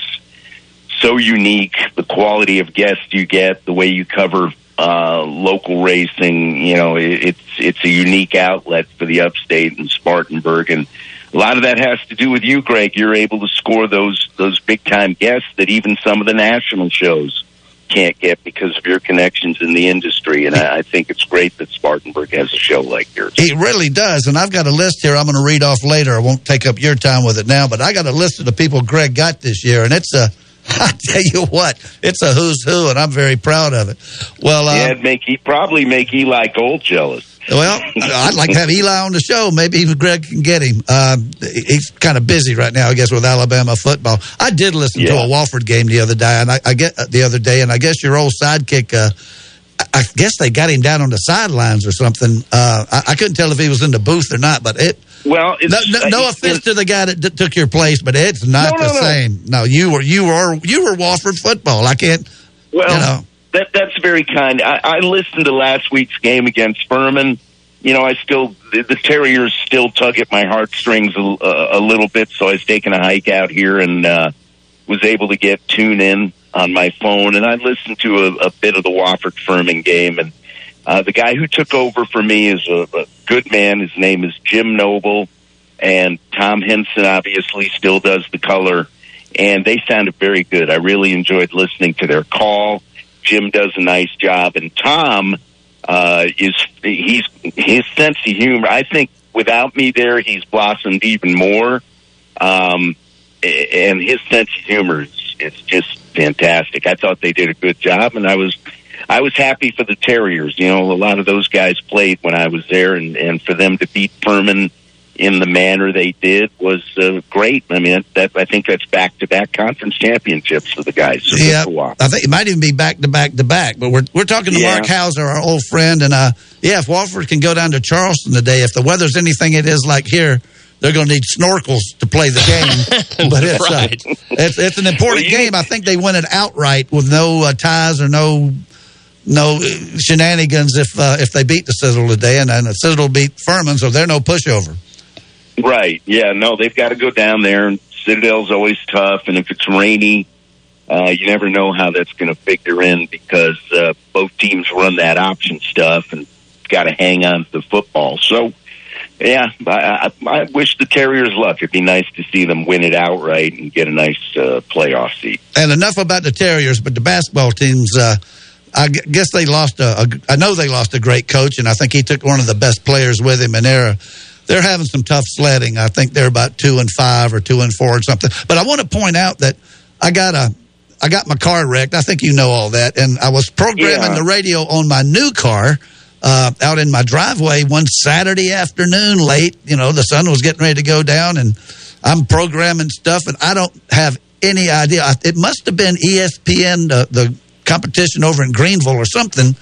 so unique. The quality of guests you get, the way you cover uh, local racing, you know, it, it's it's a unique outlet for the upstate and Spartanburg, and a lot of that has to do with you, Greg. You're able to score those those big time guests that even some of the national shows can't get because of your connections in the industry. And I, I think it's great that Spartanburg has a show like yours. He really does. And I've got a list here I'm going to read off later. I won't take up your time with it now, but I got a list of the people Greg got this year. And it's a, [LAUGHS] I tell you what, it's a who's who, and I'm very proud of it. Well, uh, yeah, it'd make he probably make Eli Gold jealous. Well, I'd like to have Eli on the show. Maybe even Greg can get him. Uh, he's kind of busy right now, I guess, with Alabama football. I did listen to a Wofford game the other day, and I, I get the other day, and I guess your old sidekick. Uh, I guess they got him down on the sidelines or something. Uh, I, I couldn't tell if he was in the booth or not, but it. Well, it's, no, no, no uh, offense to the guy that d- took your place, but it's not No, the same. No, you were you were you were Wofford football. I can't. Well, you know. That that's very kind. I, I listened to last week's game against Furman. You know, I still the, the Terriers still tug at my heartstrings a, a, a little bit. So I was taking a hike out here and uh, was able to get tune in on my phone, and I listened to a, a bit of the Wofford Furman game. And uh, the guy who took over for me is a, a good man. His name is Jim Noble, and Tom Henson obviously still does the color. And they sounded very good. I really enjoyed listening to their call. Jim does a nice job, and Tom uh, is he's his sense of humor. I think without me there, he's blossomed even more. Um, and his sense of humor is it's just fantastic. I thought they did a good job, and I was I was happy for the Terriers. You know, a lot of those guys played when I was there, and and for them to beat Furman in the manner they did was uh, great. I mean, that, that I think that's back to back conference championships for the guys. So Yeah. I think it might even be back to back to back. But we're we're talking to Yeah. Mark Hauser, our old friend, and uh, yeah, if Wofford can go down to Charleston today, if the weather's anything it is like here, they're going to need snorkels to play the game. [LAUGHS] but it's, Right. uh, it's it's an important game. I think they win it outright with no uh, ties or no no uh, shenanigans if uh, if they beat the Citadel today, and then the Citadel beat Furman, so they're no pushover. Right. Yeah. No, they've got to go down there. And Citadel's always tough, and if it's rainy, uh, you never know how that's going to figure in because uh, both teams run that option stuff and got to hang on to the football. So, yeah, I, I, I wish the Terriers luck. It'd be nice to see them win it outright and get a nice uh, playoff seat. And enough about the Terriers, but the basketball teams. Uh, I guess they lost a, a. I know they lost a great coach, and I think he took one of the best players with him. And they're they're having some tough sledding. I think they're about two and five or two and four or something. But I want to point out that I got a. I got my car wrecked. I think you know all that. And I was programming Yeah. the radio on my new car uh, out in my driveway one Saturday afternoon late. You know, the sun was getting ready to go down, and I'm programming stuff, and I don't have any idea. I- It must have been ESPN, the, the competition over in Greenville or something,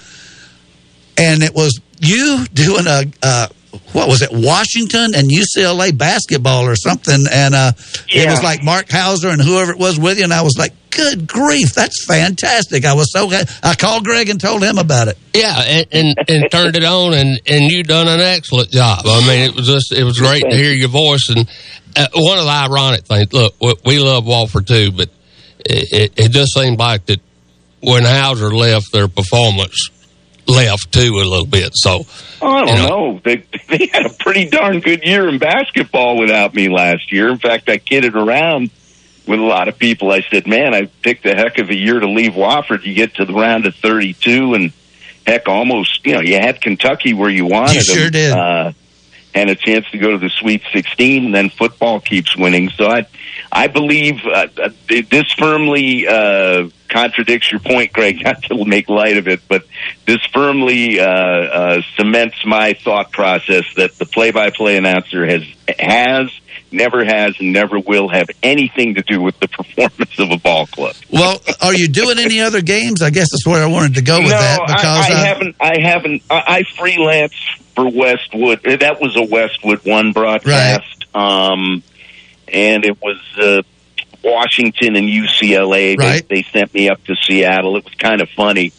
and it was you doing a. Uh, what was it, Washington and UCLA basketball or something? And uh, it was like Mark Hauser and whoever it was with you. And I was like, good grief, that's fantastic. I was so glad. I called Greg and told him about it. Yeah, and, and, and turned it on, and, and you done an excellent job. I mean, it was just it was great to hear your voice. And uh, one of the ironic things, look, we, we love Wofford too, but it, it, it just seemed like that when Hauser left, their performance left too a little bit. So Oh, I don't You know. know. They [LAUGHS] they had a pretty darn good year in basketball without me last year. In fact, I kidded around with a lot of people. I said, "Man, I picked a heck of a year to leave Wofford. You get to the round of 32, and heck, almost you know you had Kentucky where you wanted. You sure them, did. Uh, and a chance to go to the Sweet 16, and then football keeps winning. So I, I believe uh, uh, this firmly uh, contradicts your point, Greg. [LAUGHS] Not to make light of it, but this firmly uh, uh, cements my thought process that the play-by-play announcer has has never has and never will have anything to do with the [LAUGHS] performance of a ball club. Well, are you doing any other games? I guess that's where I wanted to go with no, that because I, I uh, haven't. I haven't. I, I freelance for Westwood. That was a Westwood one broadcast, um, and it was uh, Washington and UCLA. Right. They, they sent me up to Seattle. It was kind of funny.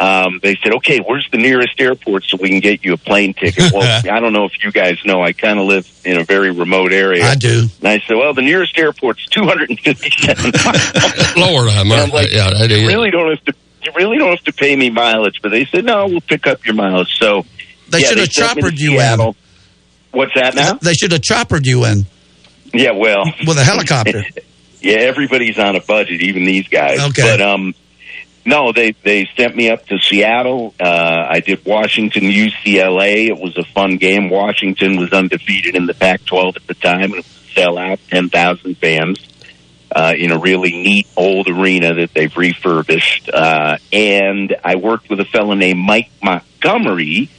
Um, they said, "Okay, where's the nearest airport so we can get you a plane ticket?" [LAUGHS] Well, I don't know if you guys know. I kind of live in a very remote area. I do. And I said, "Well, the nearest airport's 257 [LAUGHS] miles." Lord, I'm, I'm like, yeah, that you really don't have to. You really don't have to pay me mileage, but they said no, we'll pick up your mileage. So They yeah, should have choppered you in. What's that now? they should have choppered you in Yeah, well, with a helicopter. [LAUGHS] yeah, everybody's on a budget, even these guys. Okay. But um, no, they they sent me up to Seattle. Uh, I did Washington, UCLA. It was a fun game. Washington was undefeated in the Pac-12 at the time, and it was a sellout, ten thousand fans. Uh, in a really neat old arena that they've refurbished. Uh, and I worked with a fellow named Mike Montgomery,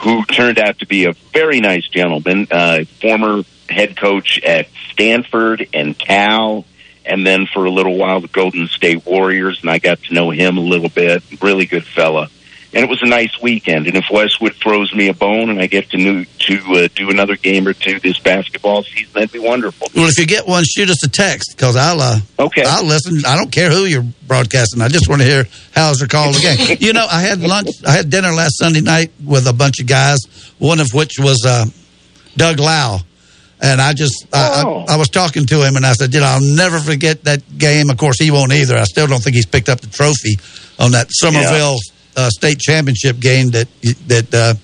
who turned out to be a very nice gentleman, uh, former head coach at Stanford and Cal, and then for a little while the Golden State Warriors, and I got to know him a little bit. Really good fella. And it was a nice weekend. And if Westwood throws me a bone and I get to new, to uh, do another game or two this basketball season, that'd be wonderful. Well, if you get one, shoot us a text because I'll uh, okay. I'll listen. I don't care who you're broadcasting. I just want to hear how's they're called again. [LAUGHS] you know, I had lunch. I had dinner last Sunday night with a bunch of guys. One of which was uh, Doug Lau. And I just, I, Oh. I, I was talking to him and I said, you know, I'll never forget that game. Of course, he won't either. I still don't think he's picked up the trophy on that Summerville uh, state championship game that, that, uh,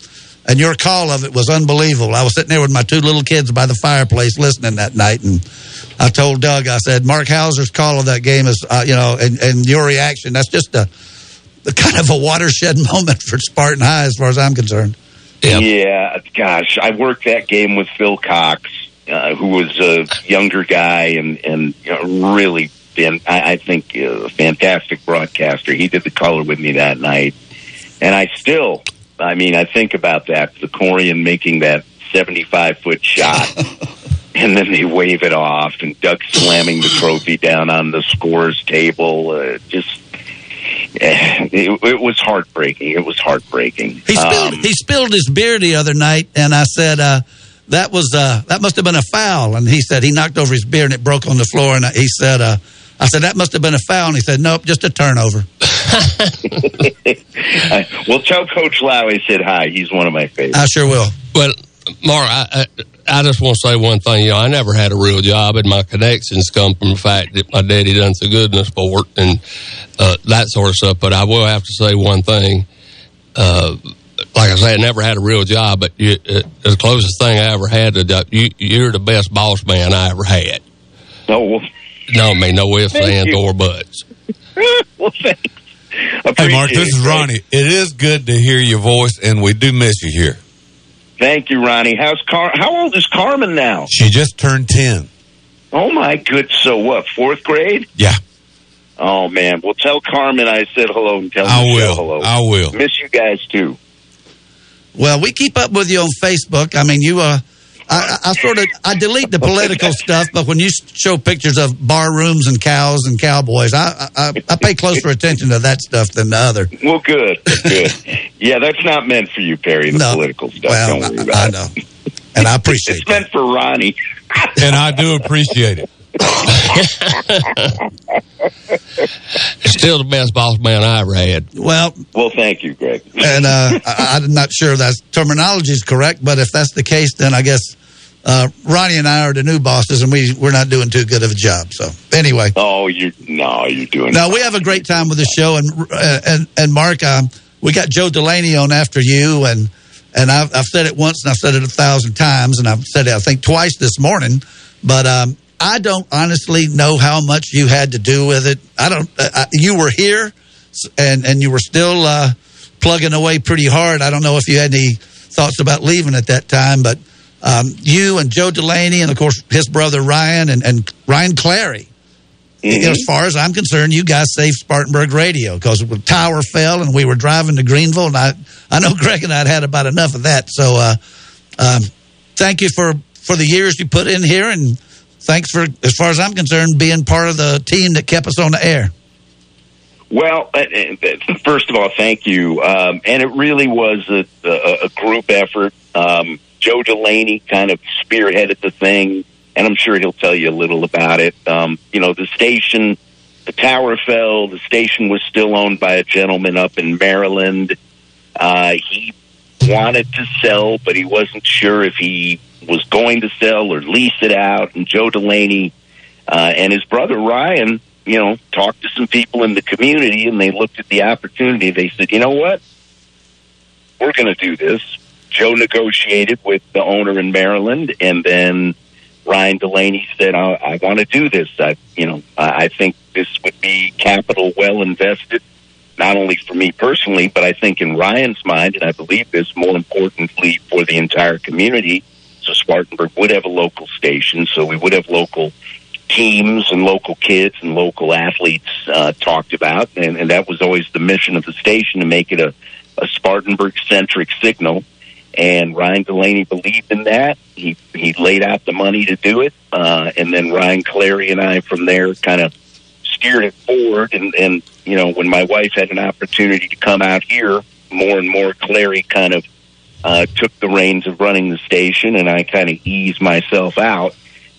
and your call of it was unbelievable. I was sitting there with my two little kids by the fireplace listening that night, and I told Doug, I said, Mark Hauser's call of that game is, uh, you know, and, and your reaction, that's just a, a kind of a watershed [LAUGHS] moment for Spartan High as far as I'm concerned. Yeah, gosh, I worked that game with Phil Cox, uh, who was a younger guy and and you know, really been, I, I think, a fantastic broadcaster. He did the color with me that night, and I still, I mean, I think about that the Corian making that seventy-five foot shot. [LAUGHS] And then they wave it off, and Doug slamming the trophy down on the scores table. Uh, just, eh, it, it was heartbreaking. It was heartbreaking. He spilled, Um, he spilled his beer the other night, and I said, uh, that was uh, that must have been a foul. And he said he knocked over his beer and it broke on the floor. And he said, uh, I said that must have been a foul. And he said, nope, just a turnover. [LAUGHS] [LAUGHS] Well, tell Coach Lau I said hi. He's one of my favorites. I sure will. Well, Mark, I, I, I just want to say one thing. You know, I never had a real job, and my connections come from the fact that my daddy done so good in the sport and uh, that sort of stuff. But I will have to say one thing. Uh, like I say, I never had a real job, but you, uh, the closest thing I ever had to that, you, you're the best boss man I ever had. No, well, No, I mean, no ifs, Thank ands, you. or buts. [LAUGHS] well, thanks. Hey, Mark, this Appreciate is. Ronnie. It is good to hear your voice, and we do miss you here. Thank you, Ronnie. How's Car? How old is Carmen now? She just turned 10. Oh my good. So what? Fourth grade? Yeah. Oh man. Well, tell Carmen I said hello and tell I Michelle will. hello. I will. Miss you guys too. Well, we keep up with you on Facebook. I mean, you, uh, I, I I sort of, I delete the political [LAUGHS] stuff, but when you show pictures of bar rooms and cows and cowboys, I, I, I pay closer attention to that stuff than the other. Well, good. Good. yeah, that's not meant for you, Perry. The No. political stuff. Well, Don't worry I, about I it. know. And I appreciate it. It's meant for Ronnie. And I do appreciate it. Still the best boss man I ever had. Well, Well, thank you, Greg. and uh, I, I'm not sure that terminology is correct, but if that's the case, then I guess uh, Ronnie and I are the new bosses, and we we're not doing too good of a job. So anyway, Oh, you no, you're doing. no, we have a great time with the show, and uh, and and Mark, um, we got Joe Delaney on after you, and and I've, I've said it once, and I've said it a thousand times, and I've said it I think twice this morning, but um, I don't honestly know how much you had to do with it. I don't. Uh, you were here, and and you were still uh, plugging away pretty hard. I don't know if you had any thoughts about leaving at that time, but um, you and Joe Delaney, and of course his brother Ryan and, and Ryan Clary. Mm-hmm. As far as I'm concerned, you guys saved Spartanburg Radio because the tower fell and we were driving to Greenville, and I I know [LAUGHS] Greg and I had had about enough of that. So, uh, um, thank you for for the years you put in here, and thanks for, as far as I'm concerned, being part of the team that kept us on the air. Well, uh, uh, first of all, thank you. Um, and it really was a, a, a group effort. Um, Joe Delaney kind of spearheaded the thing, and I'm sure he'll tell you a little about it. Um, you know, the station, the tower fell. The station was still owned by a gentleman up in Maryland. Uh, he wanted to sell, but he wasn't sure if he was going to sell or lease it out. And Joe Delaney uh, and his brother Ryan, you know, talked to some people in the community, and they looked at the opportunity. They said, "You know what? We're going to do this." Joe negotiated with the owner in Maryland, and then Ryan Delaney said, "I, I want to do this. I, you know, I, I think this would be capital well invested." Not only for me personally, but I think in Ryan's mind, and I believe this more importantly for the entire community. So Spartanburg would have a local station, so we would have local teams and local kids and local athletes uh, talked about, and, and that was always the mission of the station to make it a, a Spartanburg centric signal. And Ryan Delaney believed in that. He he laid out the money to do it, uh, and then Ryan Clary and I from there kind of steered it forward. And, and, you know, when my wife had an opportunity to come out here, more and more Clary kind of uh, took the reins of running the station, and I kind of eased myself out.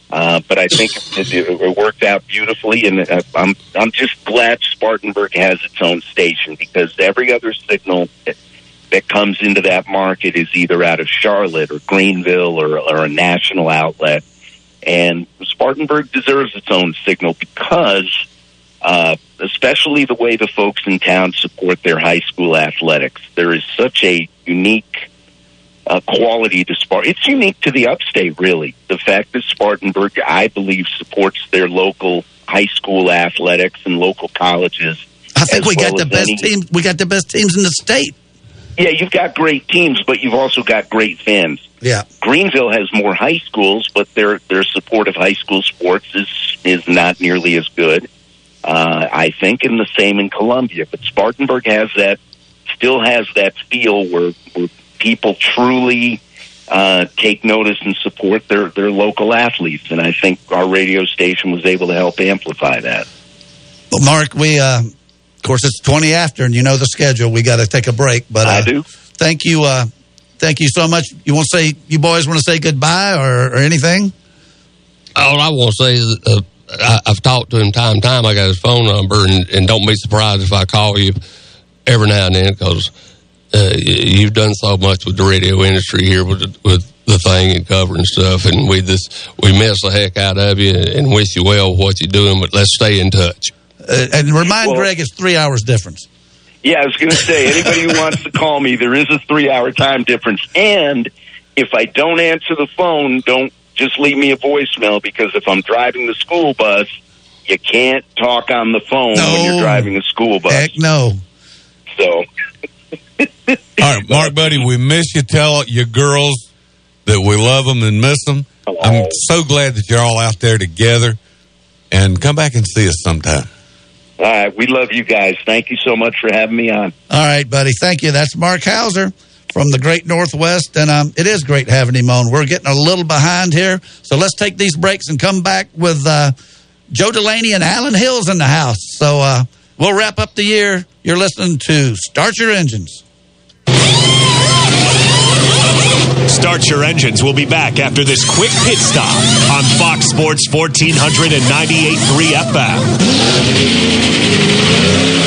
Uh, but I think it, it worked out beautifully, and uh, I'm I'm just glad Spartanburg has its own station because every other signal that, that comes into that market is either out of Charlotte or Greenville or, or a national outlet, and Spartanburg deserves its own signal because uh, especially the way the folks in town support their high school athletics. There is such a unique uh, quality to Spartan. It's unique to the upstate, really. The fact that Spartanburg, I believe, supports their local high school athletics and local colleges. I think we well got the best any. teams. We got the best teams in the state. Yeah, you've got great teams, but you've also got great fans. Yeah, Greenville has more high schools, but their their support of high school sports is is not nearly as good uh, I think, and the same in Columbia. But Spartanburg has that, still has that feel where, where people truly uh, take notice and support their, their local athletes. And I think our radio station was able to help amplify that. Well, Mark, we, uh, of course, it's 20 after, and you know the schedule. We got to take a break. But uh, I do. Thank you. Uh, thank you so much. You want to say, you boys want to say goodbye or, or anything? All I want to say is, uh, I, have talked to him time and time. I got his phone number, and, and don't be surprised if I call you every now and then because uh, you've done so much with the radio industry here with with the thing and covering stuff, and we just we miss the heck out of you and wish you well what you're doing. But let's stay in touch. Uh, and remind well, Greg, it's three hours difference. Yeah, I was going to say anybody who wants to call me, there is a three hour time difference, and if I don't answer the phone, don't just leave me a voicemail because if I'm driving the school bus, you can't talk on the phone no. when you're driving the school bus. Heck no. So. [LAUGHS] All right, Mark, buddy, we miss you. Tell your girls that we love them and miss them. Hello. I'm so glad that you're all out there together. And come back and see us sometime. All right, we love you guys. Thank you so much for having me on. All right, buddy. Thank you. That's Mark Hauser from the great Northwest, and um, it is great having him on. We're getting a little behind here, so let's take these breaks and come back with uh, Joe Delaney and Alan Hills in the house. So uh, we'll wrap up the year. You're listening to Start Your Engines. Start Your Engines We'll be back after this quick pit stop on Fox Sports 1498.3 FM.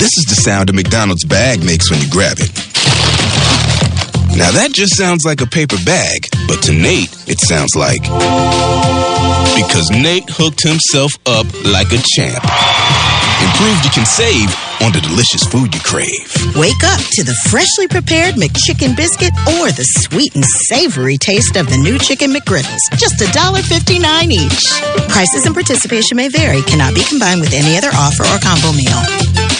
This is the sound a McDonald's bag makes when you grab it. Now that just sounds like a paper bag, but to Nate, it sounds like. Because Nate hooked himself up like a champ and proved you can save on the delicious food you crave. Wake up to the freshly prepared McChicken biscuit or the sweet and savory taste of the new Chicken McGriddles. Just $1.59 each. Prices and participation may vary, cannot be combined with any other offer or combo meal.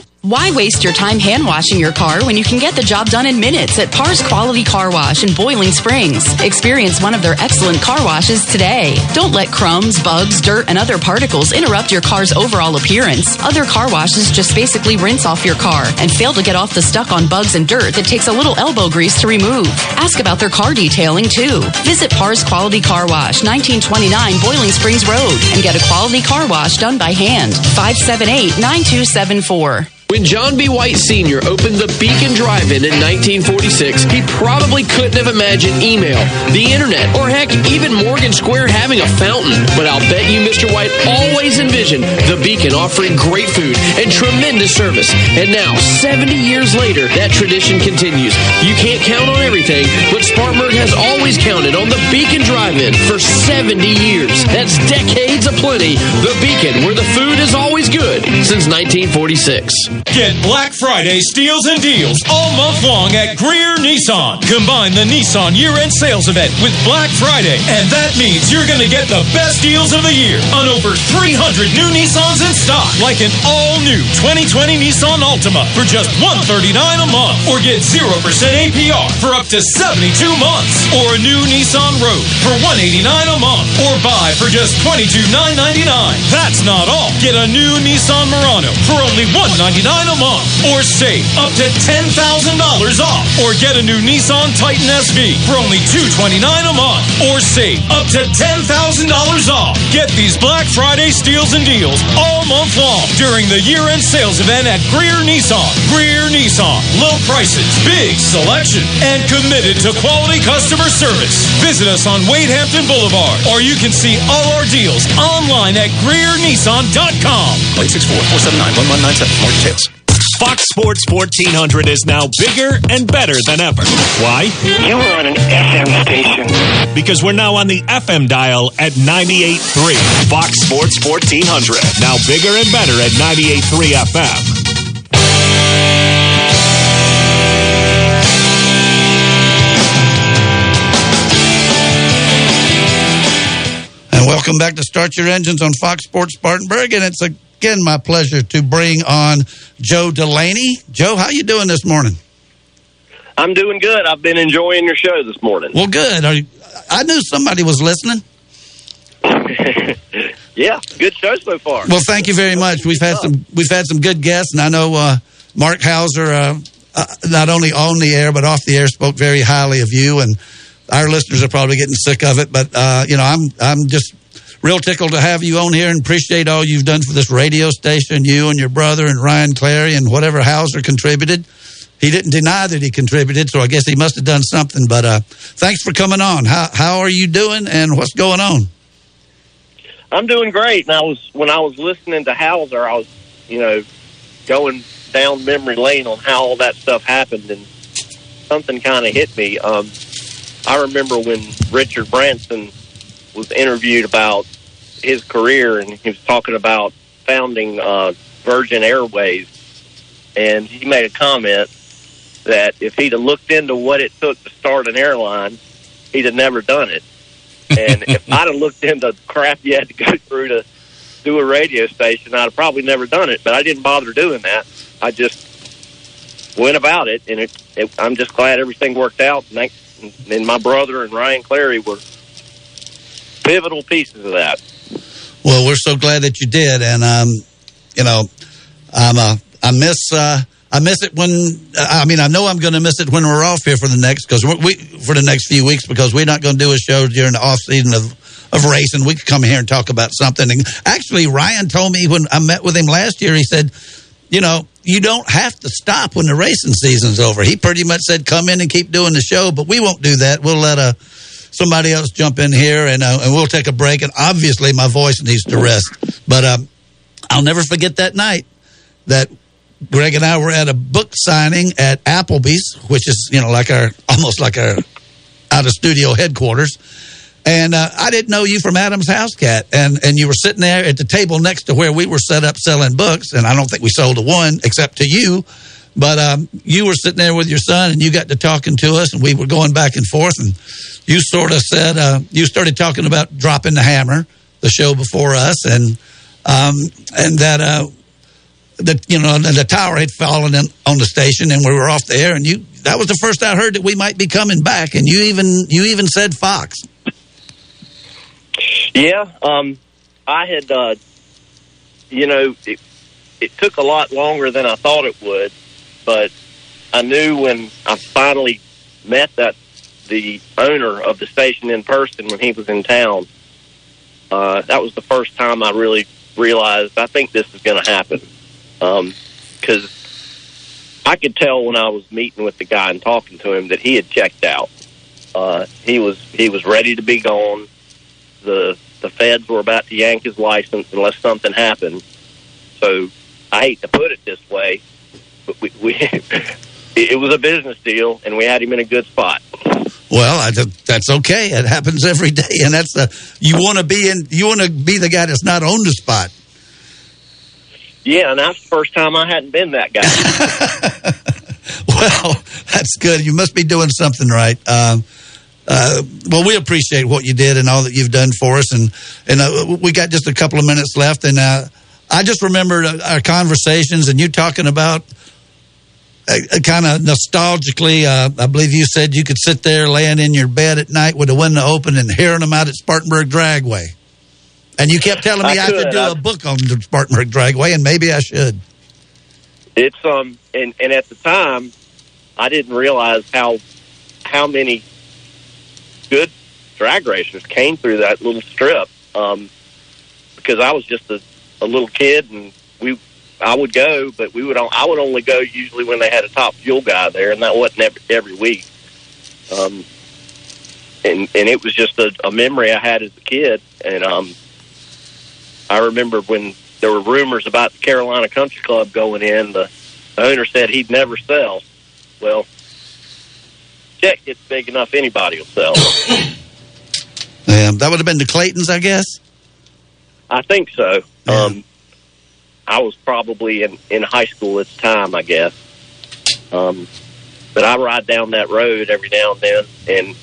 Why waste your time hand washing your car when you can get the job done in minutes at Pars Quality Car Wash in Boiling Springs? Experience one of their excellent car washes today. Don't let crumbs, bugs, dirt, and other particles interrupt your car's overall appearance. Other car washes just basically rinse off your car and fail to get off the stuck on bugs and dirt that takes a little elbow grease to remove. Ask about their car detailing too. Visit Pars Quality Car Wash, 1929 Boiling Springs Road, and get a quality car wash done by hand. 578 9274. When John B. White Sr. opened the Beacon Drive-In in 1946, he probably couldn't have imagined email, the internet, or heck, even Morgan Square having a fountain. But I'll bet you Mr. White always envisioned the Beacon offering great food and tremendous service. And now, 70 years later, that tradition continues. You can't count on everything, but Spartanburg has always counted on the Beacon Drive-In for 70 years. That's decades aplenty. The Beacon, where the food is always good since 1946. Get Black Friday steals and deals all month long at Greer Nissan. Combine the Nissan year-end sales event with Black Friday, and that means you're going to get the best deals of the year on over 300 new Nissans in stock, like an all-new 2020 Nissan Altima for just 139 a month, or get 0% APR for up to 72 months, or a new Nissan Rogue for 189 a month, or buy for just $22,999. That's not all. Get a new Nissan Murano for only $199 a month, or save up to $10,000 off, or get a new Nissan Titan SV for only 229 a month, or save up to $10,000 off. Get these Black Friday steals and deals all month long during the year-end sales event at Greer Nissan. Greer Nissan, low prices, big selection, and committed to quality customer service. Visit us on Wade Hampton Boulevard, or you can see all our deals online at GreerNissan.com. 864-479-1197 more details. Fox Sports 1400 is now bigger and better than ever. Why? You were on an FM station. Because we're now on the FM dial at 98.3. Fox Sports 1400. Now bigger and better at 98.3 FM. And welcome back to Start Your Engines on Fox Sports Spartanburg. And it's again my pleasure to bring on Joe Delaney. Joe, how you doing this morning? I'm doing good. I've been enjoying your show this morning. Well, good. Are you, I knew somebody was listening. [LAUGHS] yeah, good show so far. Well, thank you very much. We've had some we've had some good guests, and I know uh, Mark Hauser, uh, uh, not only on the air but off the air, spoke very highly of you, and our listeners are probably getting sick of it. But uh, you know, I'm I'm just real tickled to have you on here and appreciate all you've done for this radio station. You and your brother and Ryan Clary and whatever Hauser contributed. He didn't deny that he contributed, so I guess he must have done something. But uh, thanks for coming on. How how are you doing, and what's going on? I'm doing great. And I was when I was listening to Hauser, I was, you know, going down memory lane on how all that stuff happened, and something kind of hit me. Um, I remember when Richard Branson was interviewed about his career, and he was talking about founding uh, Virgin Airways, and he made a comment that if he'd have looked into what it took to start an airline, he'd have never done it. And [LAUGHS] if I'd have looked into the crap you had to go [LAUGHS] through to do a radio station, I'd have probably never done it. But I didn't bother doing that. I just went about it, and it, it, I'm just glad everything worked out. And, thank, and my brother and Ryan Clary were pivotal pieces of that. Well, we're so glad that you did, and um, you know, I'm uh, I miss uh, I miss it when I mean I know I'm going to miss it when we're off here for the next because we for the next few weeks because we're not going to do a show during the off season of of racing. We could come here and talk about something. And actually, Ryan told me when I met with him last year, he said, you know, you don't have to stop when the racing season's over. He pretty much said, come in and keep doing the show, but we won't do that. We'll let a somebody else jump in here and uh, and we'll take a break. And obviously, my voice needs to rest. But um, I'll never forget that night that Greg and I were at a book signing at Applebee's, which is you know like our almost like our out of studio headquarters. And uh, I didn't know you from Adam's House Cat, and and you were sitting there at the table next to where we were set up selling books, and I don't think we sold a one except to you. But um, you were sitting there with your son, and you got to talking to us, and we were going back and forth, and you sort of said uh, you started talking about dropping the hammer, the show before us, and um, and that uh, that you know the tower had fallen in, on the station, and we were off the air, and you that was the first I heard that we might be coming back, and you even you even said Fox. Yeah, um, I had, uh, you know, it, it took a lot longer than I thought it would, but I knew when I finally met that the owner of the station in person when he was in town. Uh, that was the first time I really realized I think this is going to happen because um, I could tell when I was meeting with the guy and talking to him that he had checked out. Uh, he was he was ready to be gone. The the feds were about to yank his license unless something happened. So I hate to put it this way, we, we [LAUGHS] it was a business deal, and we had him in a good spot. Well, I, that's okay. It happens every day, and that's the you want to be in. You want to be the guy that's not on the spot. Yeah, and that's the first time I hadn't been that guy. [LAUGHS] well, that's good. You must be doing something right. Um, uh, well, we appreciate what you did and all that you've done for us, and and uh, we got just a couple of minutes left, and uh, I just remembered our conversations and you talking about uh, kind of nostalgically. Uh, I believe you said you could sit there laying in your bed at night with the window open and hearing them out at Spartanburg Dragway. And you kept telling me I, I could, do I, a book on the Spartanburg Dragway, and maybe I should. It's um, and and at the time, I didn't realize how how many good drag racers came through that little strip. Um, because I was just a, a little kid, and we I would go, but we would I would only go usually when they had a top fuel guy there, and that wasn't every, every week. Um, and and it was just a, a memory I had as a kid, and um, I remember when there were rumors about the Carolina Country Club going in. The, owner said he'd never sell. Well, check gets big enough, anybody will sell. [COUGHS] yeah, that would have been the Claytons, I guess. I think so. Yeah. Um, I was probably in in high school at the time, I guess. Um, but I ride down that road every now and then, and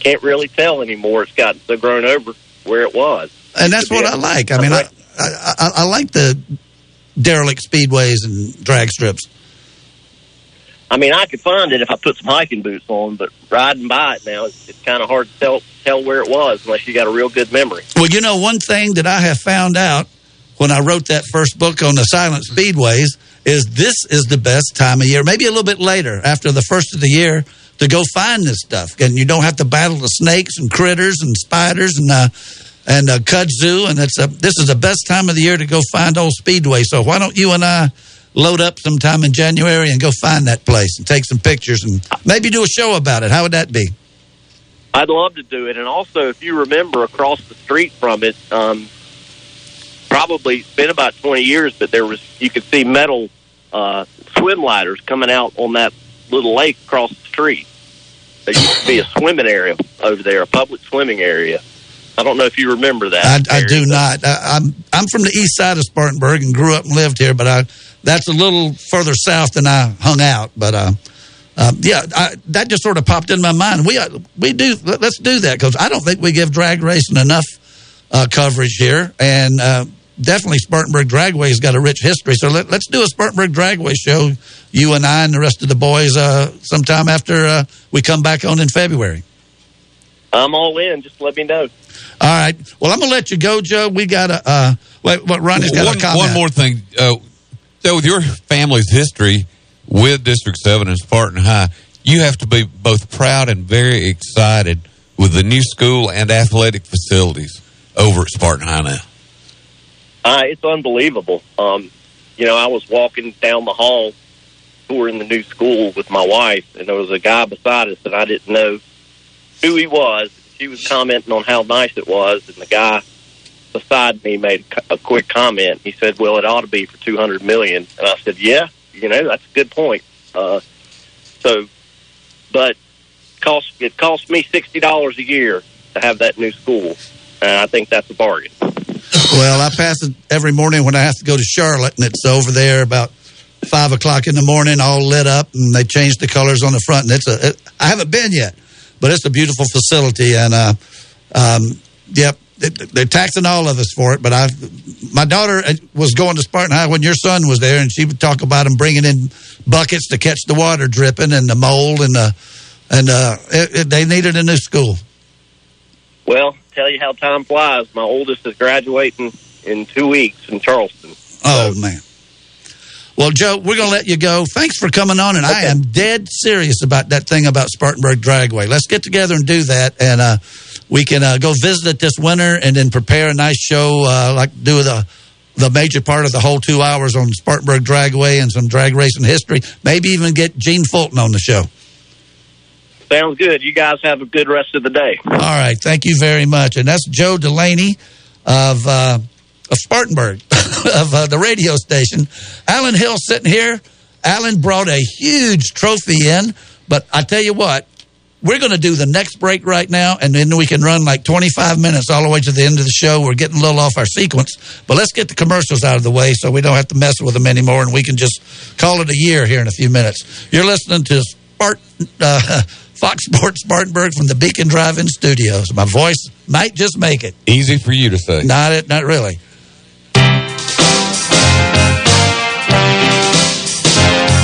can't really tell anymore. It's gotten so grown over where it was and that's what I like. I mean, I, I, I like the derelict speedways and drag strips. I mean, I could find it if I put some hiking boots on, but riding by it now, it's, it's kind of hard to tell tell where it was unless you got a real good memory. Well, you know, one thing that I have found out when I wrote that first book on the silent speedways is this is the best time of year, maybe a little bit later after the first of the year, to go find this stuff, and you don't have to battle the snakes and critters and spiders and. Uh, and uh, kudzu, and it's a this is the best time of the year to go find old Speedway. So why don't you and I load up sometime in January and go find that place and take some pictures and maybe do a show about it? How would that be? I'd love to do it, and also if you remember across the street from it, um, probably been about twenty years, but there was you could see metal uh, swim ladders coming out on that little lake across the street. There used to be a swimming area over there, a public swimming area I don't know if you remember that. I, I do not. I, am I'm, I'm from the east side of Spartanburg and grew up and lived here, but I that's a little further south than I hung out, but uh, uh, yeah, I, that just sort of popped in my mind. We uh, we do let- let's do that because I don't think we give drag racing enough uh, coverage here, and uh, definitely Spartanburg Dragway's got a rich history. So let, let's do a Spartanburg Dragway show, you and I and the rest of the boys, uh, sometime after uh, we come back on in February. I'm all in. Just let me know. All right. Well, I'm gonna let you go, Joe. We got a uh, wait, what Ronnie's got one, a comment. one more thing. Uh, so, with your family's history with District 7 and Spartan High, you have to be both proud and very excited with the new school and athletic facilities over at Spartan High now. Uh, it's unbelievable. Um, you know, I was walking down the hall touring the new school with my wife, and there was a guy beside us that I didn't know who he was. She was commenting on how nice it was, and the guy beside me made a quick comment. He said, "Well, it ought to be for two hundred million. And I said, "Yeah, you know, that's a good point." Uh, so, but cost it cost me sixty dollars a year to have that new school, and I think that's a bargain. Well, I pass it every morning when I have to go to Charlotte, and it's over there about five o'clock in the morning, all lit up, and they changed the colors on the front. And it's a, it, I haven't been yet, but it's a beautiful facility, and uh, um, yep, they- they're taxing all of us for it. But I, my daughter uh, was going to Spartan High when your son was there, and she would talk about them bringing in buckets to catch the water dripping and the mold and the and uh, it, it, they needed a new school. Well, tell you how time flies. My oldest is graduating in two weeks in Charleston. Oh man. Well, Joe, we're going to let you go. Thanks for coming on, and I am dead serious about that thing about Spartanburg Dragway. Let's get together and do that, and uh, we can uh, go visit it this winter, and then prepare a nice show, uh, like do the the major part of the whole two hours on Spartanburg Dragway and some drag racing history. Maybe even get Gene Fulton on the show. Sounds good. You guys have a good rest of the day. All right, thank you very much. And that's Joe Delaney of uh, of Spartanburg [LAUGHS] of uh, the radio station. Alan Hill sitting here. Alan brought a huge trophy in, but I tell you what, we're going to do the next break right now, and then we can run like 25 minutes all the way to the end of the show. We're getting a little off our sequence, but let's get the commercials out of the way so we don't have to mess with them anymore, and we can just call it a year here in a few minutes. You're listening to Spart- uh, [LAUGHS] Fox Sports Spartanburg from the Beacon Drive-In Studios. My voice might just make it. Easy for you to say. Not it, not really.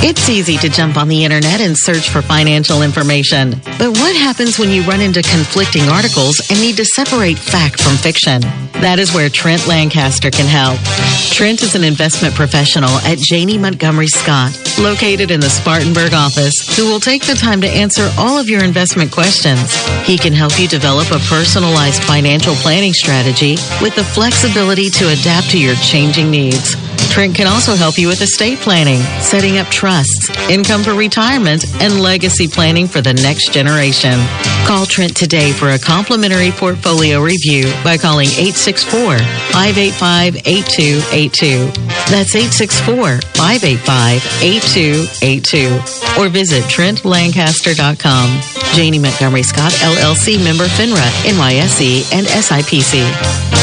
It's easy to jump on the internet and search for financial information. But what happens when you run into conflicting articles and need to separate fact from fiction? That is where Trent Lancaster can help. Trent is an investment professional at Janney Montgomery Scott, located in the Spartanburg office, who will take the time to answer all of your investment questions. He can help you develop a personalized financial planning strategy with the flexibility to adapt to your changing needs. Trent can also help you with estate planning, setting up trusts, income for retirement, and legacy planning for the next generation. Call Trent today for a complimentary portfolio review by calling 864 585 8282. That's 864 585 8282. Or visit TrentLancaster.com. Janney Montgomery Scott, LLC member FINRA, NYSE, and SIPC.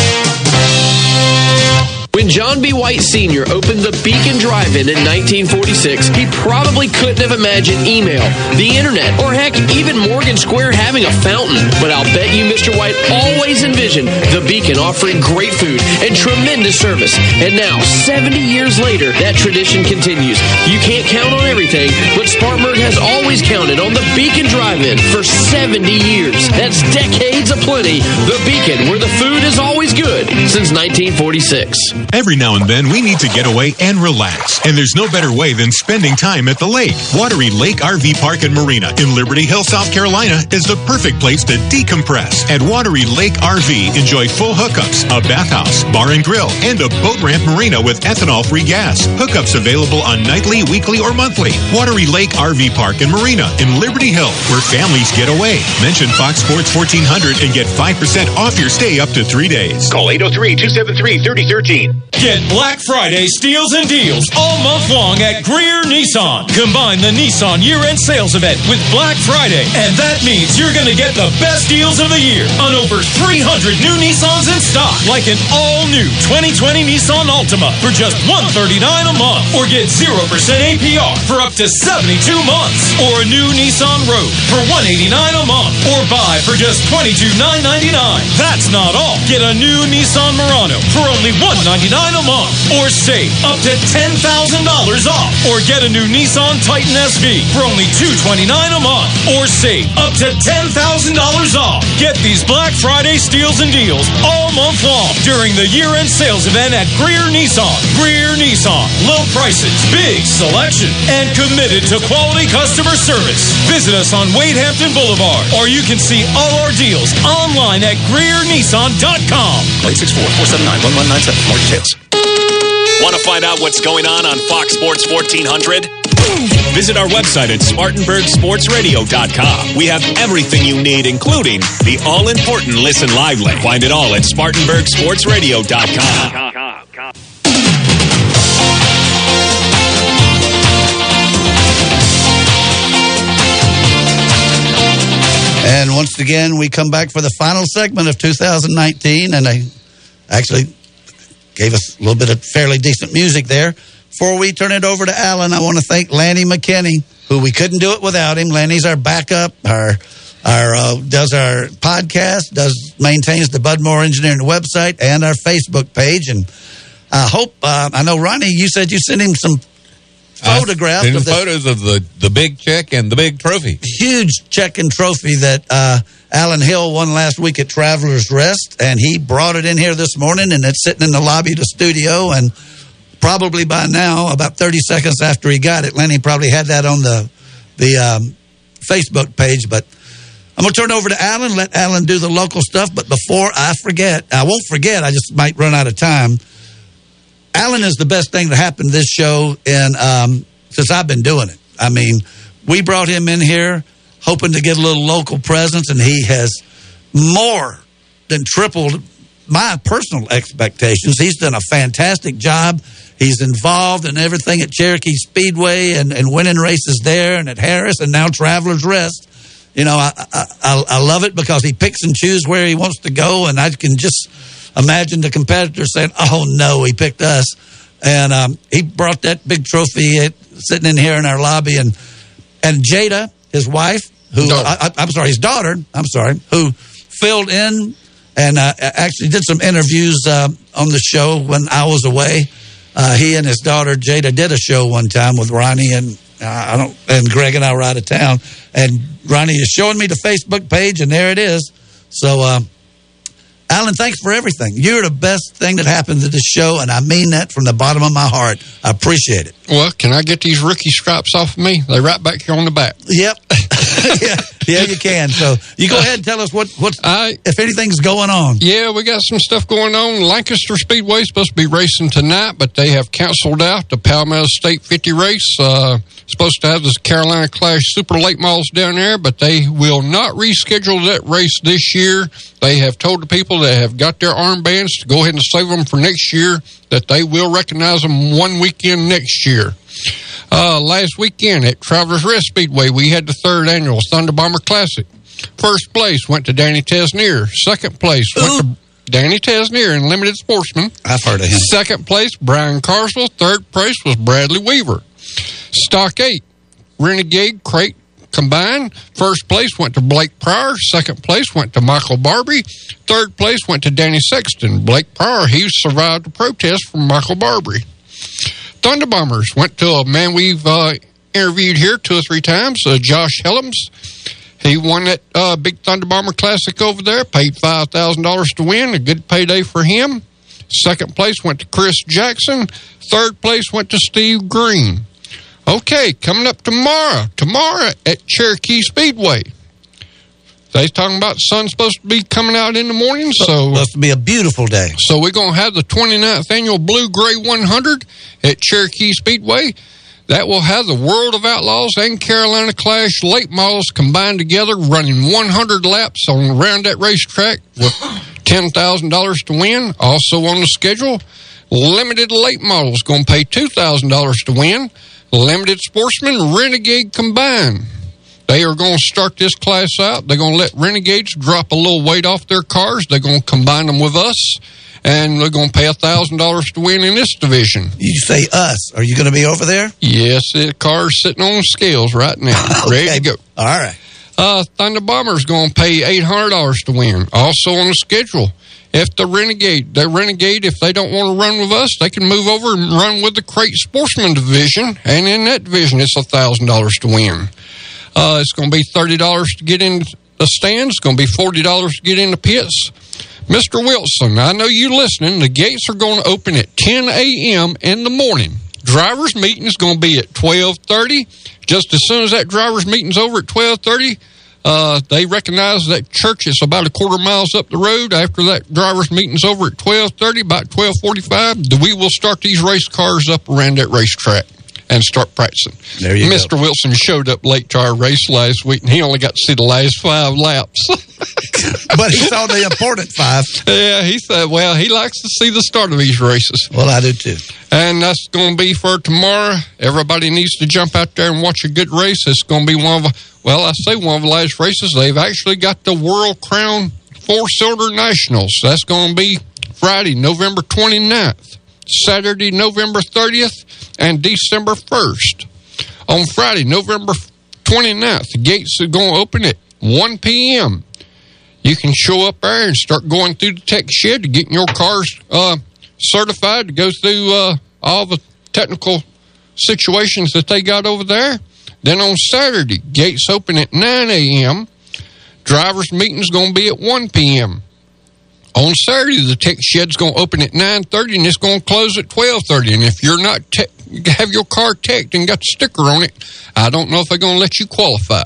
When John B. White Sr. opened the Beacon Drive-In in 1946, he probably couldn't have imagined email, the internet, or heck, even Morgan Square having a fountain. But I'll bet you Mr. White always envisioned the Beacon offering great food and tremendous service. And now, 70 years later, that tradition continues. You can't count on everything, but Spartanburg has always counted on the Beacon Drive-In for 70 years. That's decades of plenty. The Beacon, where the food is always good since 1946. Every now and then, we need to get away and relax. And there's no better way than spending time at the lake. Wateree Lake RV Park and Marina in Liberty Hill, South Carolina is the perfect place to decompress. At Wateree Lake RV, enjoy full hookups, a bathhouse, bar and grill, and a boat ramp marina with ethanol free gas. Hookups available on nightly, weekly, or monthly. Wateree Lake RV Park and Marina in Liberty Hill, where families get away. Mention Fox Sports 1400 and get 5% off your stay up to three days. Call 803-273-3013. Get Black Friday steals and deals all month long at Greer Nissan. Combine the Nissan year-end sales event with Black Friday, and that means you're going to get the best deals of the year on over 300 new Nissans in stock, like an all-new 2020 Nissan Altima for just 139 a month, or get 0% APR for up to 72 months, or a new Nissan Rogue for 189 a month, or buy for just $22,999. That's not all. Get a new Nissan Murano for only 199 a month, or save up to $10,000 off, or get a new Nissan Titan SV for only 229 a month, or save up to $10,000 off. Get these Black Friday steals and deals all month long during the year-end sales event at Greer Nissan. Greer Nissan, low prices, big selection, and committed to quality customer service. Visit us on Wade Hampton Boulevard, or you can see all our deals online at GreerNissan.com. 864-479-1197 for more details. Want to find out what's going on on Fox Sports 1400? Visit our website at SpartanburgSportsRadio.com. We have everything you need, including the all important Listen Lively. Find it all at SpartanburgSportsRadio.com. And once again, we come back for the final segment of 2019, and they actually gave us a little bit of fairly decent music there. Before we turn it over to Alan, I want to thank Lanny McKinney, who we couldn't do it without him. Lanny's our backup, our our uh, does our podcast, does maintains the Bud Moore Engineering website and our Facebook page, and I hope uh, I know Ronnie. You said you sent him some photographs Send of the photos of the, the big check and the big trophy. huge check and trophy that uh, Alan Hill won last week at Travelers Rest, and he brought it in here this morning, and it's sitting in the lobby of the studio. And probably by now, about 30 seconds after he got it, Lenny probably had that on the the um, Facebook page. But I'm going to turn it over to Alan, let Alan do the local stuff. But before I forget, I won't forget. I just might run out of time. Alan is the best thing that happened to this show in um, since I've been doing it. I mean, we brought him in here hoping to get a little local presence, and he has more than tripled my personal expectations. He's done a fantastic job. He's involved in everything at Cherokee Speedway and, and winning races there and at Harris and now Travelers Rest. You know, I, I I love it because he picks and chooses where he wants to go, and I can just imagine the competitor saying, "Oh no, he picked us," and um, he brought that big trophy uh, sitting in here in our lobby, and and Jada, his wife, who I, I, I'm sorry, his daughter, I'm sorry, who filled in and uh, actually did some interviews uh, on the show when I was away. Uh, he and his daughter Jada did a show one time with Ronnie and uh, I don't and Greg and I were out of town, and Ronnie is showing me the Facebook page, and there it is. So, uh, Alan, thanks for everything. You're the best thing that happened to this show, and I mean that from the bottom of my heart. I appreciate it. Well, can I get these rookie stripes off of me? They're right back here on the back. Yep. [LAUGHS] [LAUGHS] yeah, yeah, you can. So you go ahead and tell us what what if anything's going on. Yeah, we got some stuff going on. Lancaster Speedway supposed to be racing tonight, but they have canceled out the Palmetto State 50 race. Uh, supposed to have this Carolina Clash Super Late Models down there, but they will not reschedule that race this year. They have told the people that have got their armbands to go ahead and save them for next year, that they will recognize them one weekend next year. Uh, last weekend at Travelers Rest Speedway, we had the third annual Thunder Bomber Classic. First place went to Danny Tesnier. Second place went to Danny Tesnier in Limited Sportsman. I've heard of him. Second place, Brian Carswell. Third place was Bradley Weaver. Stock 8, Renegade Crate combined. First place went to Blake Pryor. Second place went to Michael Barbie. Third place went to Danny Sexton. Blake Pryor, he survived a protest from Michael Barbie. Thunder Bombers went to a man we've uh, interviewed here two or three times, uh, Josh Helms. He won that uh, big Thunder Bomber Classic over there, paid $5,000 to win, a good payday for him. Second place went to Chris Jackson. Third place went to Steve Green. Okay, coming up tomorrow, tomorrow at Cherokee Speedway. They talking about sun's supposed to be coming out in the morning, so supposed to be a beautiful day. So we're going to have the 29th annual Blue Gray 100 at Cherokee Speedway. That will have the World of Outlaws and Carolina Clash late models combined together, running 100 laps on around that racetrack with [GASPS] $10,000 to win. Also on the schedule, limited late models going to pay $2,000 to win. Limited sportsman, renegade combined. They are going to start this class out. They're going to let renegades drop a little weight off their cars. They're going to combine them with us, and they're going to pay $1,000 to win in this division. You say us. Are you going to be over there? Yes, the car's sitting on scales right now, [LAUGHS] ready to go. All right. Uh, Thunder Bomber's going to pay eight hundred dollars to win. Also on the schedule, if the Renegade, the Renegade, if they don't want to run with us, they can move over and run with the Crate Sportsman division, and in that division, it's a thousand dollars to win. Uh, it's going to be thirty dollars to get in the stands. It's going to be forty dollars to get in the pits. Mr. Wilson, I know you listening. The gates are going to open at 10 a.m. in the morning. Drivers meeting is going to be at 12:30. Just as soon as that drivers meeting's over at 12:30, uh, they recognize that church is about a quarter miles up the road. After that drivers meeting's over at 12:30, about 12:45, we will start these race cars up around that racetrack and start practicing. There you Mr. Wilson showed up late to our race last week, and he only got to see the last five laps. [LAUGHS] but he saw the important five. Yeah, he said, well, he likes to see the start of these races. Well, I do too. And that's going to be for tomorrow. Everybody needs to jump out there and watch a good race. It's going to be one of, well, I say one of the last races. They've actually got the World Crown Four Cylinder Nationals. That's going to be Friday, November 29th, Saturday, November 30th, and December 1st. On Friday, November 29th, the gates are going to open at 1 p.m. You can show up there and start going through the tech shed to getting your cars uh, certified to go through uh, all the technical situations that they got over there. Then on Saturday, gates open at 9 a.m. Drivers meeting's going to be at 1 p.m. On Saturday, the tech shed's going to open at 9:30 and it's going to close at 12:30. And if you're not te- have your car teched and got the sticker on it, I don't know if they're going to let you qualify.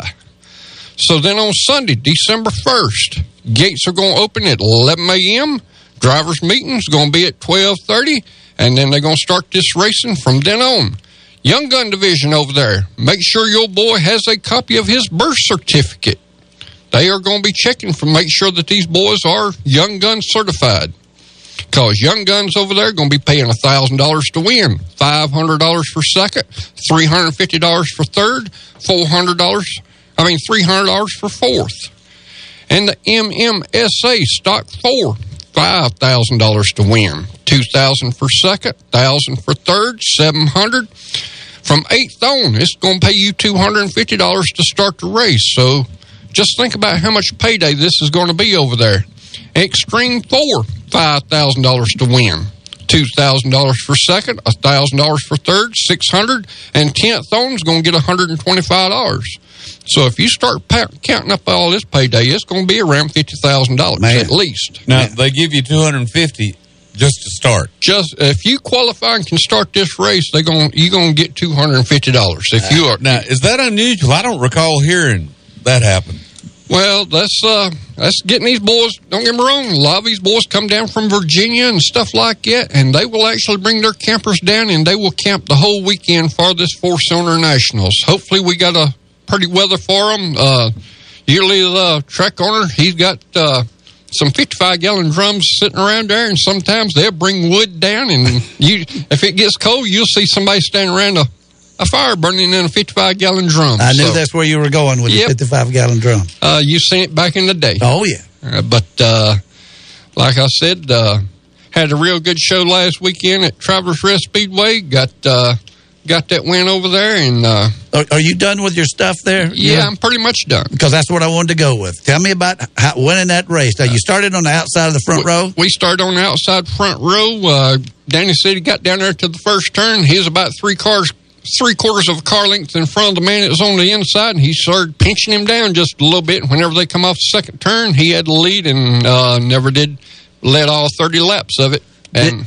So then on Sunday, December 1st, gates are going to open at 11 a.m. Drivers meeting's going to be at 12:30, and then they're going to start this racing from then on. Young Gun Division over there, make sure your boy has a copy of his birth certificate. They are going to be checking for make sure that these boys are Young Gun certified. Because Young Guns over there are going to be paying $1,000 to win, $500 for second, $350 for third, $400, I mean $300 for fourth. And the MMSA Stock 4, $5,000 to win, 2000 for second, 1000 for third, 700 From eighth on, it's going to pay you $250 to start the race. So just think about how much payday this is going to be over there. Extreme 4, $5,000 to win. $2,000 for second, $1,000 for third, 600 and 10th on is going to get $125. So if you start pa- counting up all this payday, it's going to be around $50,000 at least. Now they give you two hundred and fifty just to start. Just if you qualify and can start this race, they're going you're going to get two hundred and fifty dollars. If you are now, is that unusual? I don't recall hearing that happen. Well, that's uh, that's getting these boys. Don't get me wrong. A lot of these boys come down from Virginia and stuff like that, and they will actually bring their campers down, and they will camp the whole weekend for this four cylinder nationals. Hopefully, we got a pretty weather for them. Uh, usually, the track owner he's got uh, some fifty five gallon drums sitting around there, and sometimes they'll bring wood down, and [LAUGHS] you if it gets cold, you'll see somebody standing around a a fire burning in a 55 gallon drum. I knew So- that's where you were going with Yep. the 55 gallon drum. uh, you seen it back in the day. Oh, yeah. Uh, but uh, like I said, uh, had a real good show last weekend at Travelers Rest Speedway. Got uh, got that win over there, and uh, Are, are you done with your stuff there? yeah, I'm pretty much done. Because that's what I wanted to go with. Tell me about how, winning that race. Now, you started on the outside of the front row. We started on the outside front row. Uh, Danny said he got down there to the first turn. He was about three cars, three quarters of a car length in front of the man that was on the inside, and he started pinching him down just a little bit. Whenever they come off the second turn, he had the lead and uh, never did let all 30 laps of it. And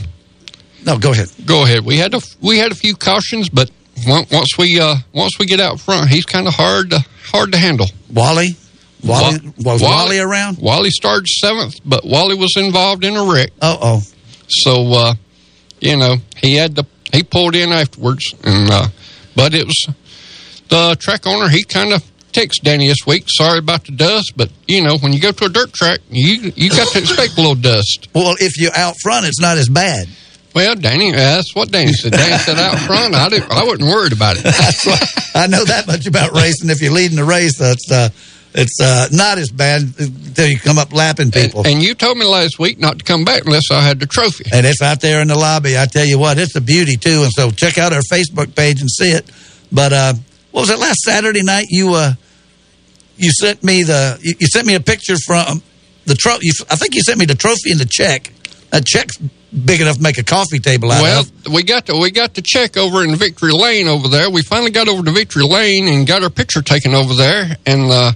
no, go ahead. Go ahead. We had a we had a few cautions, but once we uh, once we get out front, he's kind of hard to hard to handle. Wally, Wally, was Wally around? Wally started seventh, but Wally was involved in a wreck. Uh oh. So uh, you know he had to he pulled in afterwards, and uh, but it was the track owner. He kind of text Danny this week. Sorry about the dust, but you know when you go to a dirt track, you you got to expect a little dust. Well, if you're out front, it's not as bad. Well, Danny, that's what Danny said. Danny said out front, I didn't, I wasn't worried about it. [LAUGHS] I know that much about racing. If you're leading the race, that's uh, it's uh, not as bad until you come up lapping people. And you told me last week not to come back unless I had the trophy. and it's out there in the lobby. I tell you what, it's a beauty too. And so check out our Facebook page and see it. But uh, what was it last Saturday night? You uh, you sent me the you, you sent me a picture from the trophy. I think you sent me the trophy and the check. That check's big enough to make a coffee table out Well, of. we got to we got to check over in Victory Lane over there. We finally got over to Victory Lane and got our picture taken over there, and uh,